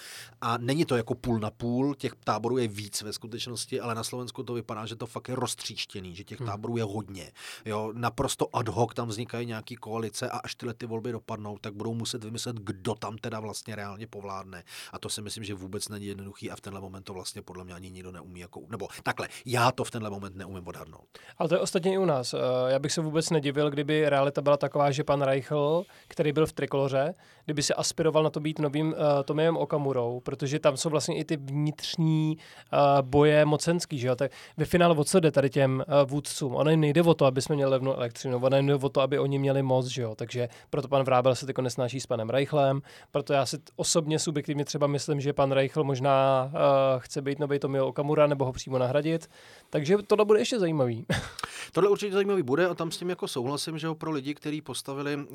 [SPEAKER 2] A není to jako půl na půl, těch táborů je víc ve skutečnosti, ale na Slovensku to vypadá, že to fakt je roztříštěný, že těch hmm. táborů je hodně. Jo. Naprosto ad hoc tam vznikají nějaký koalice a až tyhle ty volby dopadnou, tak budou muset vymyslet, kdo tam teda vlastně reálně povládne. A to si myslím, že vůbec není jednoduchý a v tenhle moment to vlastně podle mě ani nikdo neumí. Jako, nebo takhle, já to v tenhle moment neumím odhadnout.
[SPEAKER 1] Ale to je ostatně i u nás. Eh, já bych se vůbec nedivil, kdyby realita byla taková, že pan Reichl, který byl v trikoloře, kdyby se aspiroval na to být novým uh, Tomiem Okamurou, protože tam jsou vlastně i ty vnitřní uh, boje mocenský, že jo? Tak ve finále o co jde tady těm uh, vůdcům? Ono nejde o to, aby jsme měli levnou elektřinu, ono jim jde o to, aby oni měli moc, že jo? Takže proto pan Vrábel se teď nesnáší s panem Reichlem, proto já si osobně subjektivně třeba myslím, že pan Reichl možná uh, chce být nový Tomio Okamura nebo ho přímo nahradit. Takže tohle bude ještě zajímavý. *laughs*
[SPEAKER 2] Tohle určitě zajímavý bude a tam s tím jako souhlasím, že ho pro lidi, kteří postavili uh,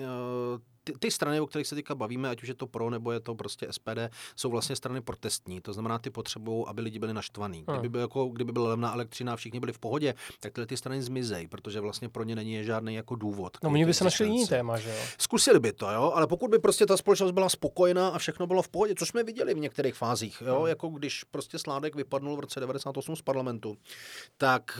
[SPEAKER 2] ty, ty strany, o kterých se teďka bavíme, ať už je to pro nebo je to prostě SPD, jsou vlastně strany protestní. To znamená, ty potřebují, aby lidi byli naštvaní. Hmm. Kdyby, byl jako, kdyby byla levná elektřina a všichni byli v pohodě, tak tyhle ty strany zmizejí, protože vlastně pro ně není žádný jako důvod.
[SPEAKER 1] No, oni by se našli jiný téma, že jo?
[SPEAKER 2] Zkusili by to, jo, ale pokud by prostě ta společnost byla spokojená a všechno bylo v pohodě, co jsme viděli v některých fázích, jo, hmm. jako když prostě Sládek vypadnul v roce 98 z parlamentu, tak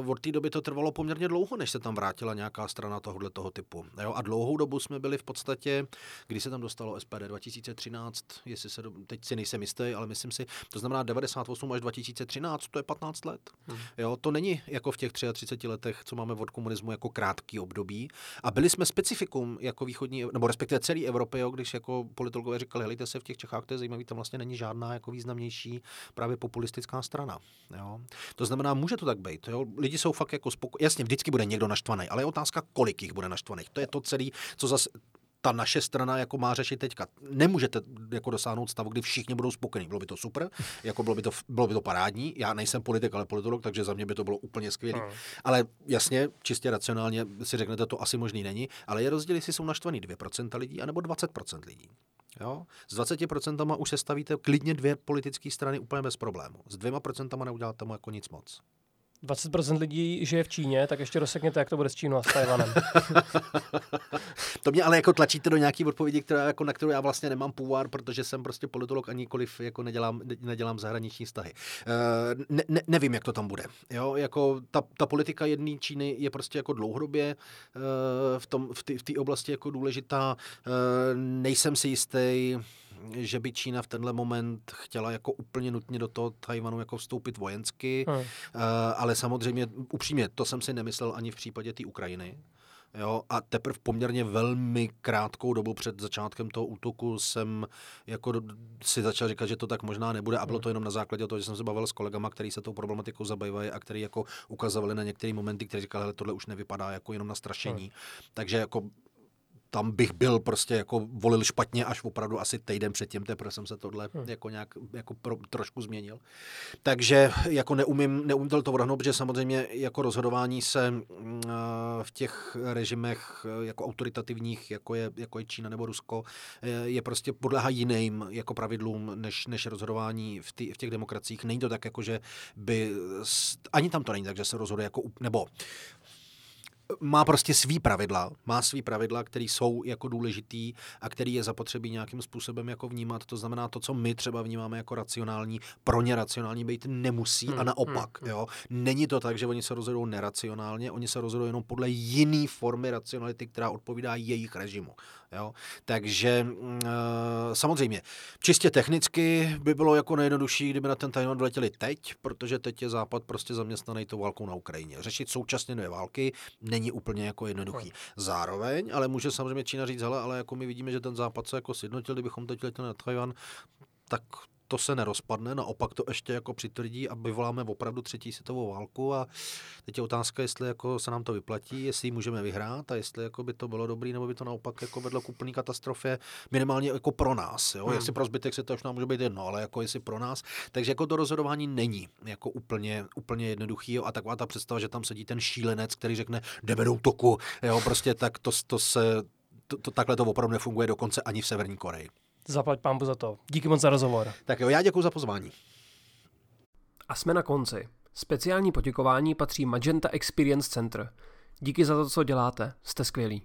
[SPEAKER 2] uh, od té doby to trvalo poměrně dlouho, než se tam vrátila nějaká strana tohohle toho typu. Jo? A dlouhou dobu jsme byli v podstatě podstatě, kdy se tam dostalo SPD 2013, jestli se, do, teď si nejsem jistý, ale myslím si, to znamená 98 až 2013, to je 15 let. Hmm. Jo, to není jako v těch 33 letech, co máme od komunismu jako krátký období. A byli jsme specifikum jako východní, nebo respektive celý Evropy, jo, když jako politologové říkali, helejte se v těch Čechách, to je zajímavé, tam vlastně není žádná jako významnější právě populistická strana. Jo. To znamená, může to tak být. Jo. Lidi jsou fakt jako spokojení. Jasně, vždycky bude někdo naštvaný, ale je otázka, kolik jich bude naštvaných. To je to celé, co zase ta naše strana jako má řešit teďka. Nemůžete jako dosáhnout stavu, kdy všichni budou spokojení. Bylo by to super, *laughs* jako bylo by to, bylo by to parádní. Já nejsem politik, ale politolog, takže za mě by to bylo úplně skvělé. Hmm. Ale jasně, čistě racionálně si řeknete, to asi možný není. Ale je rozdíl, jestli jsou naštvaný 2% lidí, anebo 20% lidí. Jo? S 20% už se stavíte klidně dvě politické strany úplně bez problému. S dvěma procentama neuděláte mu jako nic moc.
[SPEAKER 1] 20% lidí žije v Číně, tak ještě rozsekněte, jak to bude s Čínou a s Tajvanem. *laughs*
[SPEAKER 2] to mě ale jako tlačíte do nějaké odpovědi, která, jako, na kterou já vlastně nemám půvár, protože jsem prostě politolog a nikoliv jako nedělám, nedělám zahraniční vztahy. Uh, ne, ne, nevím, jak to tam bude. Jo? Jako ta, ta politika jedné Číny je prostě jako dlouhodobě uh, v té v v oblasti jako důležitá. Uh, nejsem si jistý, že by Čína v tenhle moment chtěla jako úplně nutně do toho Tajvanu jako vstoupit vojensky, hmm. uh, ale samozřejmě upřímně, to jsem si nemyslel ani v případě té Ukrajiny. Jo, a teprve poměrně velmi krátkou dobu před začátkem toho útoku jsem jako si začal říkat, že to tak možná nebude a bylo to jenom na základě toho, že jsem se bavil s kolegama, kteří se tou problematikou zabývají a kteří jako ukazovali na některé momenty, kteří říkali, že tohle už nevypadá jako jenom na strašení. Hmm. Takže jako tam bych byl prostě jako volil špatně až opravdu asi týden předtím, teprve jsem se tohle hmm. jako nějak jako pro, trošku změnil. Takže jako neumím, neumím to vrhnout, protože samozřejmě jako rozhodování se uh, v těch režimech uh, jako autoritativních, jako je, jako je Čína nebo Rusko, uh, je prostě podléhá jiným jako pravidlům, než, než rozhodování v, tý, v těch demokraciích. Není to tak, jako že by, ani tam to není tak, že se rozhoduje jako, nebo má prostě svý pravidla, má svý pravidla, které jsou jako důležitý a který je zapotřebí nějakým způsobem jako vnímat. To znamená to, co my třeba vnímáme jako racionální, pro ně racionální být nemusí hmm, a naopak. Hmm, hmm. Jo. Není to tak, že oni se rozhodují neracionálně, oni se rozhodují jenom podle jiné formy racionality, která odpovídá jejich režimu. Jo? Takže uh, samozřejmě, čistě technicky by bylo jako nejjednodušší, kdyby na ten Tajvan vletěli teď, protože teď je Západ prostě zaměstnaný tou válkou na Ukrajině. Řešit současně dvě války není úplně jako jednoduchý. Zároveň, ale může samozřejmě Čína říct, hele, ale jako my vidíme, že ten Západ se jako sjednotil, kdybychom teď letěli na Tajvan, tak to se nerozpadne, naopak to ještě jako přitvrdí a vyvoláme opravdu třetí světovou válku a teď je otázka, jestli jako se nám to vyplatí, jestli ji můžeme vyhrát a jestli jako by to bylo dobrý, nebo by to naopak jako vedlo k úplný katastrofě, minimálně jako pro nás. Jo? Hmm. Jestli pro zbytek se to už nám může být jedno, ale jako jestli pro nás. Takže jako to rozhodování není jako úplně, úplně jednoduchý jo? a taková ta představa, že tam sedí ten šílenec, který řekne, jdeme do útoku, jo? prostě tak to, to se to, to, takhle to opravdu nefunguje dokonce ani v Severní Koreji.
[SPEAKER 1] Zaplať pán za to. Díky moc za rozhovor.
[SPEAKER 2] Tak jo, já děkuji za pozvání.
[SPEAKER 1] A jsme na konci. Speciální poděkování patří Magenta Experience Center. Díky za to, co děláte. Jste skvělí.